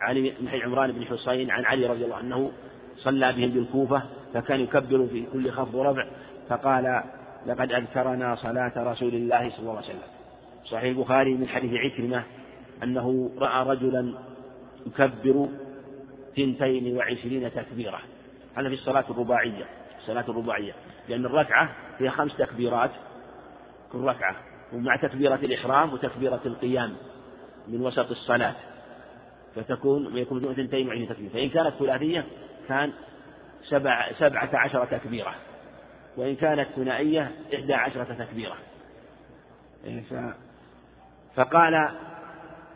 علي من حديث عمران بن حصين عن علي رضي الله عنه صلى بهم بالكوفة فكان يكبر في كل خفض ورفع. فقال لقد أذكرنا صلاة رسول الله صلى الله عليه وسلم. صحيح البخاري من حديث عكرمة أنه رأى رجلا يكبر ثنتين وعشرين تكبيرة. هذا في الصلاة الرباعية. الصلاة الرباعية. لأن الركعة فيها خمس تكبيرات كل ركعة. ومع تكبيرة الإحرام وتكبيرة القيام من وسط الصلاة. فتكون ويكون ثنتين وعشرين تكبيرة. فإن كانت ثلاثية كان سبع سبعة عشر تكبيرة. وإن كانت ثنائية إحدى عشرة تكبيرة. ف... فقال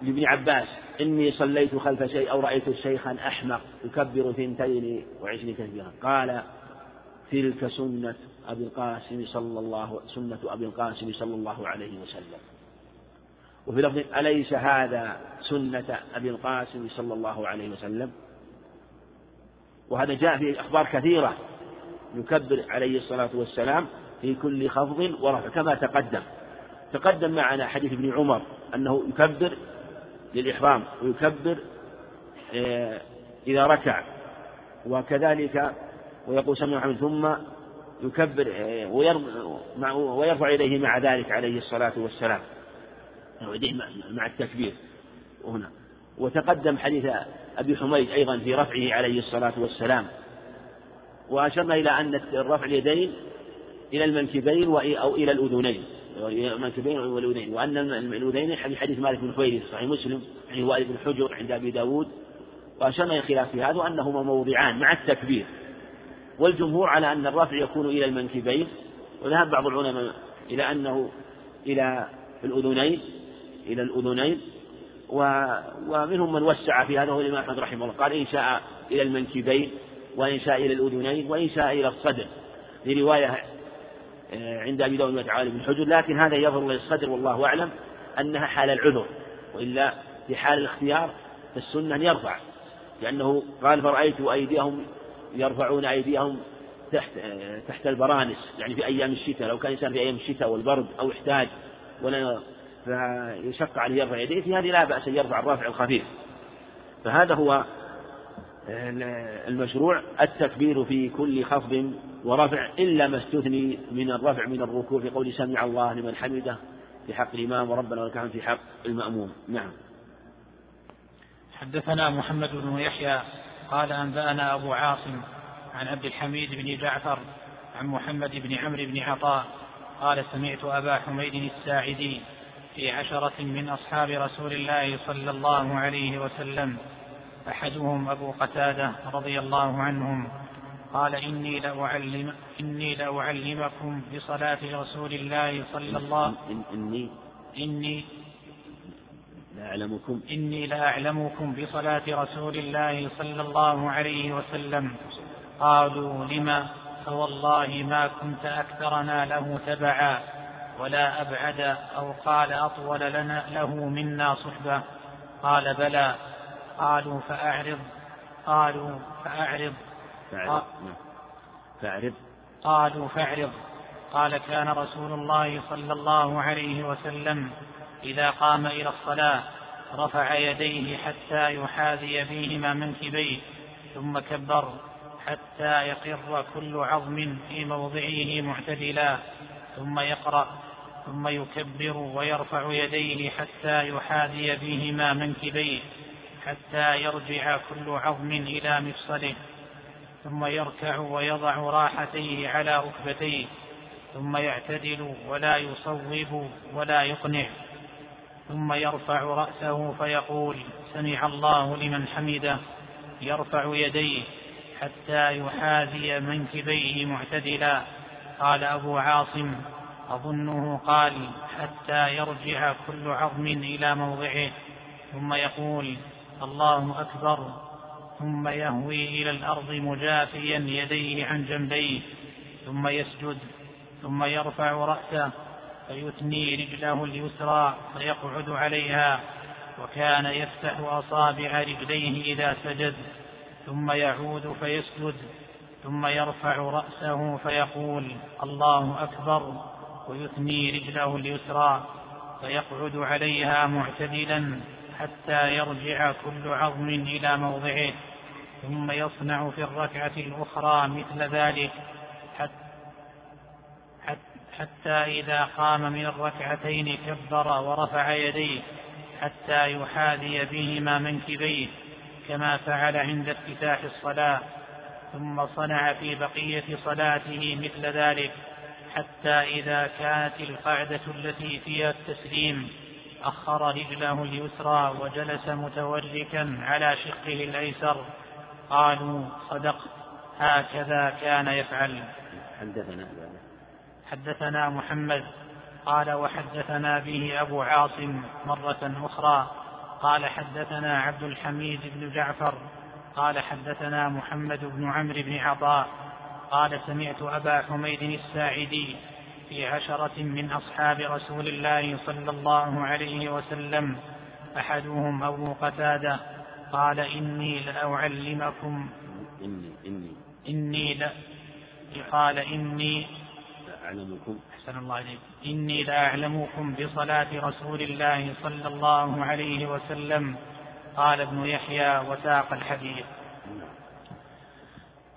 لابن عباس إني صليت خلف شيء أو رأيت شيخا أحمق يكبر ثنتين وعشرين تكبيرة قال تلك سنة أبي القاسم صلى الله سنة أبي القاسم صلى الله عليه وسلم. وفي لفظ أليس هذا سنة أبي القاسم صلى الله عليه وسلم؟ وهذا جاء في أخبار كثيرة. يكبر عليه الصلاة والسلام في كل خفض ورفع كما تقدم. تقدم معنا حديث ابن عمر أنه يكبر للإحرام ويكبر آه، إذا ركع وكذلك ويقول سمع محمد ثم يكبر ويرفع يديه مع ذلك عليه الصلاة والسلام. مع التكبير هنا. وتقدم حديث أبي حميد أيضا في رفعه عليه الصلاة والسلام. وأشرنا إلى أن رفع اليدين إلى المنكبين أو إلى الأذنين. المنكبين والأذنين وأن الأذنين في حديث مالك بن حويرث صحيح مسلم عن وائل بن حجر عند أبي داود. وأشرنا إلى خلاف في هذا وأنهما موضعان مع التكبير. والجمهور على أن الرفع يكون إلى المنكبين. وذهب بعض العلماء إلى أنه إلى الأذنين إلى الأذنين. ومنهم من وسع في هذا هو الإمام أحمد رحمه الله. قال إن شاء إلى المنكبين. وإن شاء إلى الأذنين وإن شاء إلى الصدر. في رواية آه، عند أبي داود وتعالى بن حجر لكن هذا يظهر للصدر والله أعلم أنها حال العذر. وإلا في حال الاختيار فالسنة أن يرفع لأنه قال فرأيت أيديهم يرفعون أيديهم تحت آه، تحت البرانس. يعني في أيام الشتاء لو كان الإنسان في أيام الشتاء والبرد أو احتاج ولا فيشق عليه يرفع يديه في هذه لا بأس أن يرفع الرافع الخفيف. فهذا هو المشروع التكبير في كل خفض ورفع إلا ما استثني من الرفع من الركوع في قول سمع الله لمن حمده في حق الإمام وربنا ولك في حق المأموم. نعم. حدثنا محمد بن يحيى قال أنبأنا أبو عاصم عن عبد الحميد بن جعفر عن محمد بن عمرو بن عطاء قال سمعت أبا حميد الساعدي في عشرة من أصحاب رسول الله صلى الله عليه وسلم أحدهم أبو قتادة رضي الله عنهم قال إني لأعلم إني لأعلمكم بصلاة رسول الله صلى الله إني إني لأعلمكم. إني لأعلمكم بصلاة رسول الله صلى الله عليه وسلم. قالوا لم فوالله ما كنت أكثرنا له تبعا ولا أبعد أو قال أطول لنا له منا صحبة. قال بلى. قالوا فأعرض. قالوا فأعرض. فأعرض. فأعرض. قالوا فأعرض. قال كان رسول الله صلى الله عليه وسلم إذا قام إلى الصلاة رفع يديه حتى يحاذي بهما منكبيه ثم كبر حتى يقر كل عظم في موضعه معتدلا ثم يقرأ ثم يكبر ويرفع يديه حتى يحاذي بهما منكبيه. حتى يرجع كل عظم إلى مفصله ثم يركع ويضع راحتيه على ركبتيه ثم يعتدل ولا يصوب ولا يقنع ثم يرفع رأسه فيقول سمع الله لمن حمده. يرفع يديه حتى يحاذي منكبيه معتدلا. قال أبو عاصم أظنه قال حتى يرجع كل عظم إلى موضعه. ثم يقول الله أكبر ثم يهوي إلى الأرض مجافيا يديه عن جنبيه ثم يسجد ثم يرفع رأسه فيثني رجله اليسرى فيقعد عليها وكان يفتح أصابع رجليه إذا سجد ثم يعود فيسجد ثم يرفع رأسه فيقول الله أكبر ويثني رجله اليسرى فيقعد عليها معتدلا. حتى يرجع كل عظم إلى موضعه ثم يصنع في الركعة الأخرى مثل ذلك حتى إذا قام من الركعتين كبر ورفع يديه حتى يحاذي بهما منكبيه كما فعل عند افتتاح الصلاة ثم صنع في بقية صلاته مثل ذلك حتى إذا كانت القعدة التي فيها التسليم. أخر رجله اليسرى وجلس متوركا على شقه الأيسر. قالوا صدق هكذا كان يفعل. حدثنا حدثنا محمد قال وحدثنا به أبو عاصم مرة أخرى. قال حدثنا عبد الحميد بن جعفر قال حدثنا محمد بن عمرو بن عطاء. قال سمعت أبا حميد الساعدي في عشرة من أصحاب رسول الله صلى الله عليه وسلم أحدهم أبو قتادة قال إني لأعلمكم إني إني. إني لا قال إني أعلمكم أحسن الله إليك. إني لأعلمكم بصلاة رسول الله صلى الله عليه وسلم قال ابن يحيى وساق الحديث.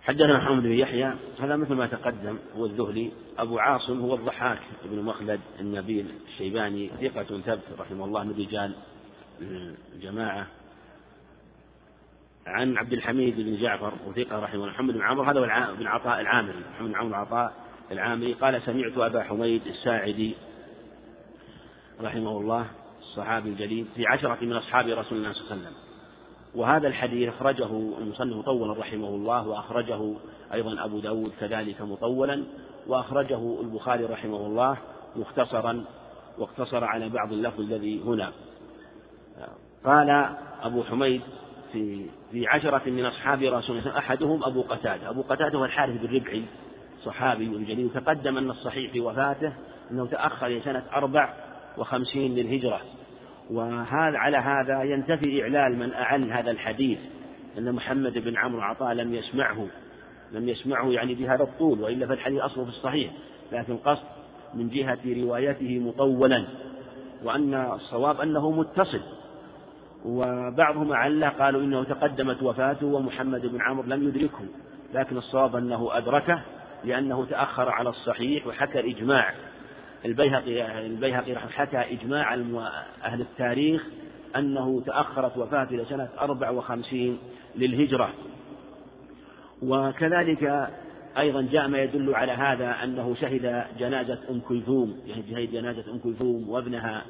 حدثنا محمد بن يحيى هذا مثل ما تقدم هو الذهلي. أبو عاصم هو الضحاك بن مخلد النبيل الشيباني ثقة ثبت رحمه الله من رجال الجماعة. عن عبد الحميد بن جعفر وثقة رحمه الله. محمد بن عمرو هذا بن عطاء العامري. محمد بن عمرو عطاء العامري. قال سمعت أبا حميد الساعدي رحمه الله الصحابي الجليل في عشرة من أصحاب رسول الله صلى الله عليه وسلم. وهذا الحديث أخرجه المصنف مطولا رحمه الله وأخرجه أيضا أبو داود كذلك مطولا وأخرجه البخاري رحمه الله مختصرا واقتصر على بعض اللفظ الذي هنا. قال أبو حميد في في عشرة من أصحاب رسول الله أحدهم أبو قتادة. أبو قتادة هو الحارث بن ربعي صحابي جليل. تقدم أن الصحيح في وفاته أنه تأخر سنة أربع وخمسين للهجرة. وهذا على هذا ينتفي إعلال من أعل هذا الحديث أن محمد بن عمرو عطاء لم يسمعه لم يسمعه يعني بهذا الطول وإلا فالحديث أصله في الصحيح لكن قصد من جهة روايته مطولا وأن الصواب أنه متصل. وبعضهم أعله قالوا إنه تقدمت وفاته ومحمد بن عمرو لم يدركه لكن الصواب أنه أدركه لأنه تأخر على الصحيح وحكى الإجماع. البيهقي البيهقي حكى إجماع أهل التاريخ أنه تأخرت وفاته إلى سنة أربع وخمسين للهجرة. وكذلك أيضا جاء ما يدل على هذا أنه شهد جنازة أم كلثوم يعني شهد جنازة أم كلثوم وابنها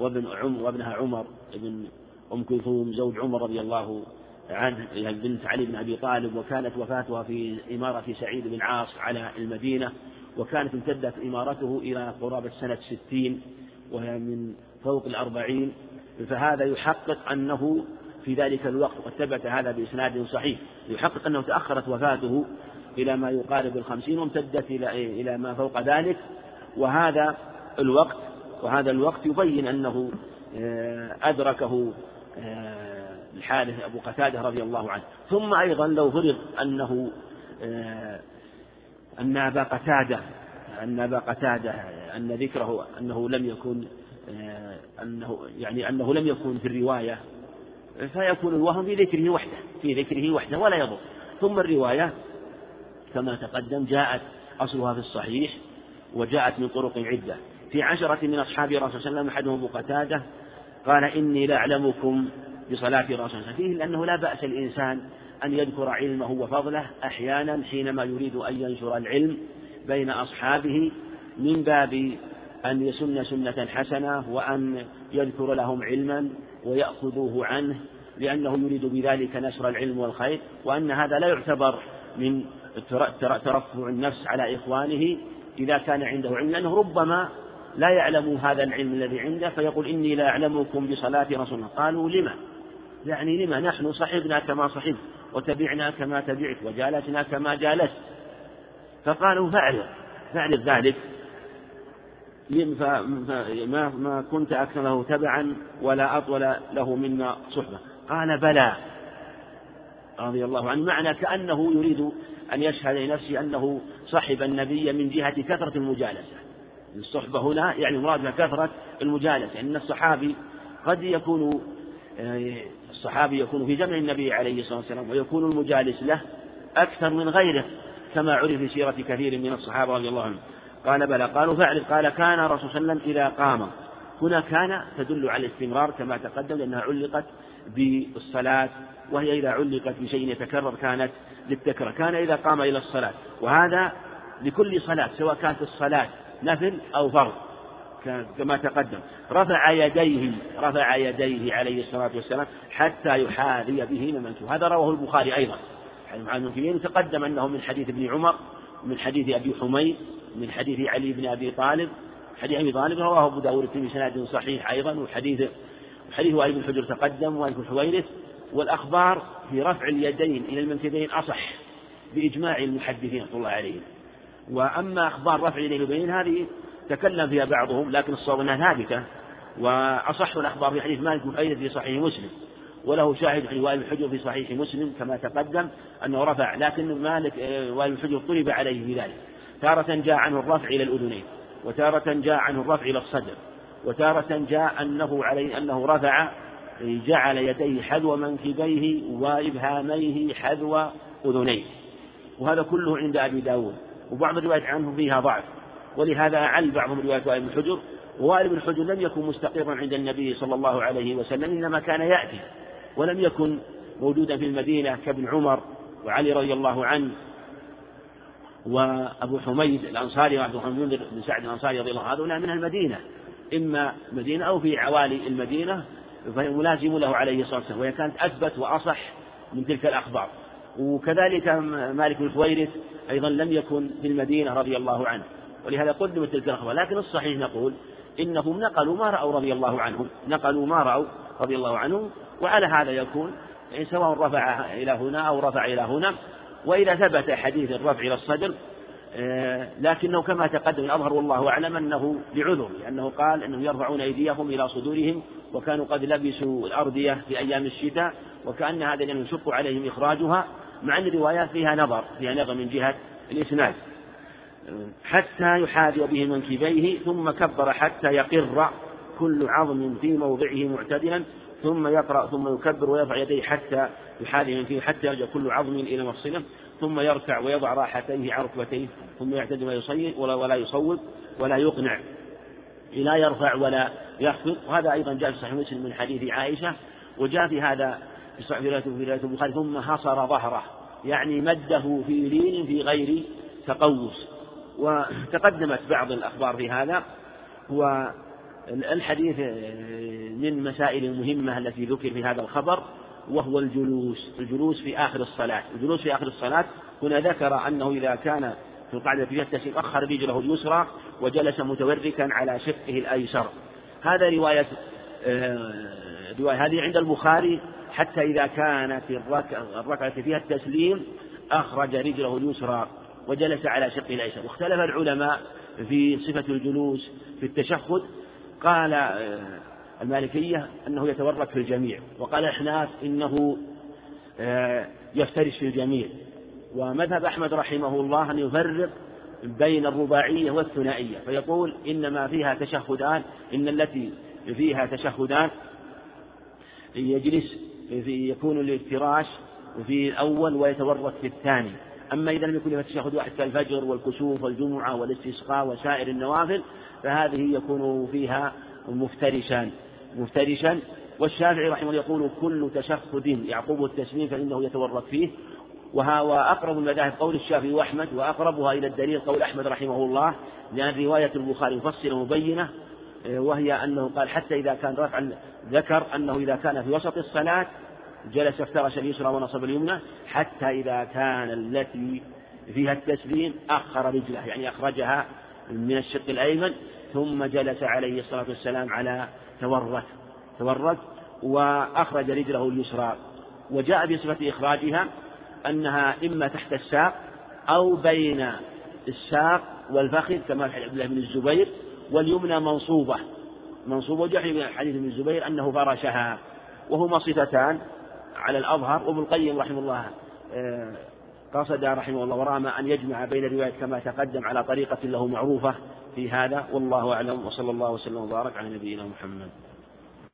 وابن عم وابنها عمر بن أم كلثوم زوج عمر رضي الله عنه بنت علي بن أبي طالب وكانت وفاتها في إمارة سعيد بن عاص على المدينة. وكانت امتدت إمارته إلى قرابة سنة ستين وهي من فوق الأربعين. فهذا يحقق أنه في ذلك الوقت وقد ثبت هذا بإسناد صحيح. يحقق أنه تأخرت وفاته إلى ما يقارب الخمسين وامتدت إلى إلى ما فوق ذلك. وهذا الوقت وهذا الوقت يبين أنه آه، أدركه آه، الحارث أبو قتادة رضي الله عنه. ثم أيضا لو فرض أنه آه، أن أبا قتادة أن أبا قتادة أن ذكره أنه لم يكن أنه يعني أنه لم يكن في الرواية فيكون الوهم في ذكره وحده في ذكره وحده ولا يضر. ثم الرواية كما تقدم جاءت أصلها في الصحيح وجاءت من طرق عدة. في عشرة من أصحاب رسول الله صلى الله عليه وسلم أحدهم أبو قتادة قال إني لأعلمكم بصلاة رسول الله فيه لأنه لا بأس الإنسان أن يذكر علمه وفضله أحيانا حينما يريد أن ينشر العلم بين أصحابه من باب أن يسن سنة حسنة وأن يذكر لهم علما ويأخذوه عنه لأنه يريد بذلك نشر العلم والخير وأن هذا لا يعتبر من ترفع النفس على إخوانه إذا كان عنده علم لأنه ربما لا يعلم هذا العلم الذي عنده فيقول إني لا أعلمكم بصلاة رسول الله. قالوا لما؟ يعني لما؟ نحن صحبنا كما صحبت وتبعنا كما تبعت وجالسنا كما جالست. فقالوا فاعرف فاعرف ذلك. ما ما كنت أكثر له تبعا ولا أطول له منا صحبة. قال بلى. رضي الله عنه. معنى كأنه يريد أن يشهد لنفسه أنه صحب النبي من جهة كثرة المجالسة. الصحبة هنا يعني مراد كثرة المجالسة. إن الصحابي قد يكون آه، الصحابي يكون في جمع النبي عليه الصلاة والسلام ويكون المجالس له أكثر من غيره كما عرف في سيرة كثير من الصحابة رضي الله عنهم. قال بلى قالوا فاعرف قال كان الرسول صلى الله عليه وسلم إذا قام. هنا كان تدل على الاستمرار كما تقدم لأنها علقت بالصلاة وهي إذا علقت بشيء يتكرر كانت للتكرار كان إذا قام إلى الصلاة وهذا لكل صلاة سواء كانت الصلاة نفل أو فرض. كما تقدم رفع يديه رفع يديه عليه الصلاة والسلام حتى يحاذي به من هذا رواه البخاري أيضا. عن تقدم أنه من حديث ابن عمر من حديث أبي حميد من حديث علي بن أبي طالب. حديث أبي طالب رواه أبو داود في سند صحيح أيضا وحديث حديث وائل بن حجر تقدم وائل بن حويرث. والأخبار في رفع اليدين إلى المنكبين أصح بإجماع المحدثين رحمة الله عليهم. وأما أخبار رفع اليدين هذه تكلم فيها بعضهم لكن الصواب أنها ثابتة. وأصح الأخبار في حديث مالك بن في صحيح مسلم. وله شاهد في وائل بن حجر في صحيح مسلم كما تقدم أنه رفع لكن مالك آه، وائل بن حجر طلب عليه في ذلك. تارة جاء عنه الرفع إلى الأذنين وتارة جاء عنه الرفع إلى الصدر وتارة جاء أنه عليه أنه رفع جعل يديه حذو منكبيه وإبهاميه حذو أذنيه. وهذا كله عند أبي داود. وبعض الروايات عنه فيها ضعف. ولهذا أعل بعضهم رواية وائل بن حجر ووائل بن حجر لم يكن مستقرا عند النبي صلى الله عليه وسلم إنما كان يأتي ولم يكن موجودا في المدينة كابن عمر وعلي رضي الله عنه وأبو حميد الأنصاري وعبد الرحمن بن سعد الأنصاري رضي الله عنه هؤلاء من المدينة إما مدينة أو في عوالي المدينة فهي ملازم له عليه الصلاة والسلام وهي كانت أثبت وأصح من تلك الأخبار. وكذلك مالك بن أيضا لم يكن في المدينة رضي الله عنه. ولهذا قدمت تلك الأخبار. لكن الصحيح نقول إنهم نقلوا ما رأوا رضي الله عنهم. نقلوا ما رأوا رضي الله عنهم وعلى هذا يكون يعني سواء رفع إلى هنا أو رفع إلى هنا. وإذا ثبت حديث الرفع إلى الصدر آه، لكنه كما تقدم الأظهر والله أعلم أنه لعذر لأنه قال أنهم يرفعون أيديهم إلى صدورهم وكانوا قد لبسوا الأردية في أيام الشتاء وكأن هذا لم يشق عليهم إخراجها مع أن الروايات فيها نظر فيها نظر من جهة الإسناد. حتى يحاذي به منكبيه ثم كبر حتى يقر كل عظم في موضعه معتدلا ثم يقرأ ثم يكبر ويرفع يديه حتى يحاذي من فيه حتى يرجع كل عظم إلى مفصله ثم يركع ويضع راحتيه على ركبتيه ثم يعتدل ويصيب ولا, ولا يصوب ولا يقنع لا يرفع ولا يخفض. وهذا أيضا جاء في صحيح مسلم من حديث عائشة وجاء في هذا في صحيح رواية البخاري ثم حصر ظهره يعني مده في لين في غير تقوس. وتقدمت بعض الأخبار في هذا والحديث من مسائل المهمة التي ذكر في هذا الخبر وهو الجلوس الجلوس في آخر الصلاة. الجلوس في آخر الصلاة هنا ذكر أنه إذا كان في القاعدة في التسليم أخر رجله اليسرى وجلس متوركا على شقه الأيسر. هذا رواية آه، رواية هذه عند البخاري حتى إذا كانت الركعة فيها التسليم أخرج رجله اليسرى. وجلس على شقه الأيسر. واختلف العلماء في صفة الجلوس في التشهد. قال آه، المالكية أنه يتورك في الجميع. وقال الأحناف إنه آه، يفترش في الجميع. ومذهب أحمد رحمه الله أن يفرق بين الرباعية والثنائية. فيقول إنما فيها تشهدان إن التي فيها تشهدان يجلس في يكون الافتراش في الأول ويتورط في الثاني. أما إذا لم يكن فيها تشهد واحد كالفجر والكسوف والجمعة والاستسقاء وسائر النوافل فهذه يكون فيها مفترشان مفترشا والشافعي رحمه الله يقول كل تشهد يعقوب التسليم فإنه يتورط فيه. وأقرب المذاهب قول الشافعي وأحمد وأقربها إلى الدليل قول أحمد رحمه الله لأن رواية البخاري مفصلة مبينة وهي أنه قال حتى إذا كان رفع ذكر أنه إذا كان في وسط الصلاة جلس افترش اليسرى ونصب اليمنى حتى إذا كان التي فيها التسليم أخر رجله يعني أخرجها من الشق الأيمن ثم جلس عليه الصلاة والسلام على تورك تورك وأخرج رجله اليسرى. وجاء بصفة إخراجها أنها إما تحت الساق أو بين الساق والفخذ كما في عبد الله بن الزبير واليمنى منصوبة. منصوبة وجاء حديث ابن الزبير أنه فرشها. وهما صفتان. على الأظهر وابن القيم رحمه الله آه، قصد رحمه الله ورام أن يجمع بين الروايات كما تقدم على طريقة له معروفة في هذا والله أعلم وصلى الله وسلم وبارك على نبينا محمد.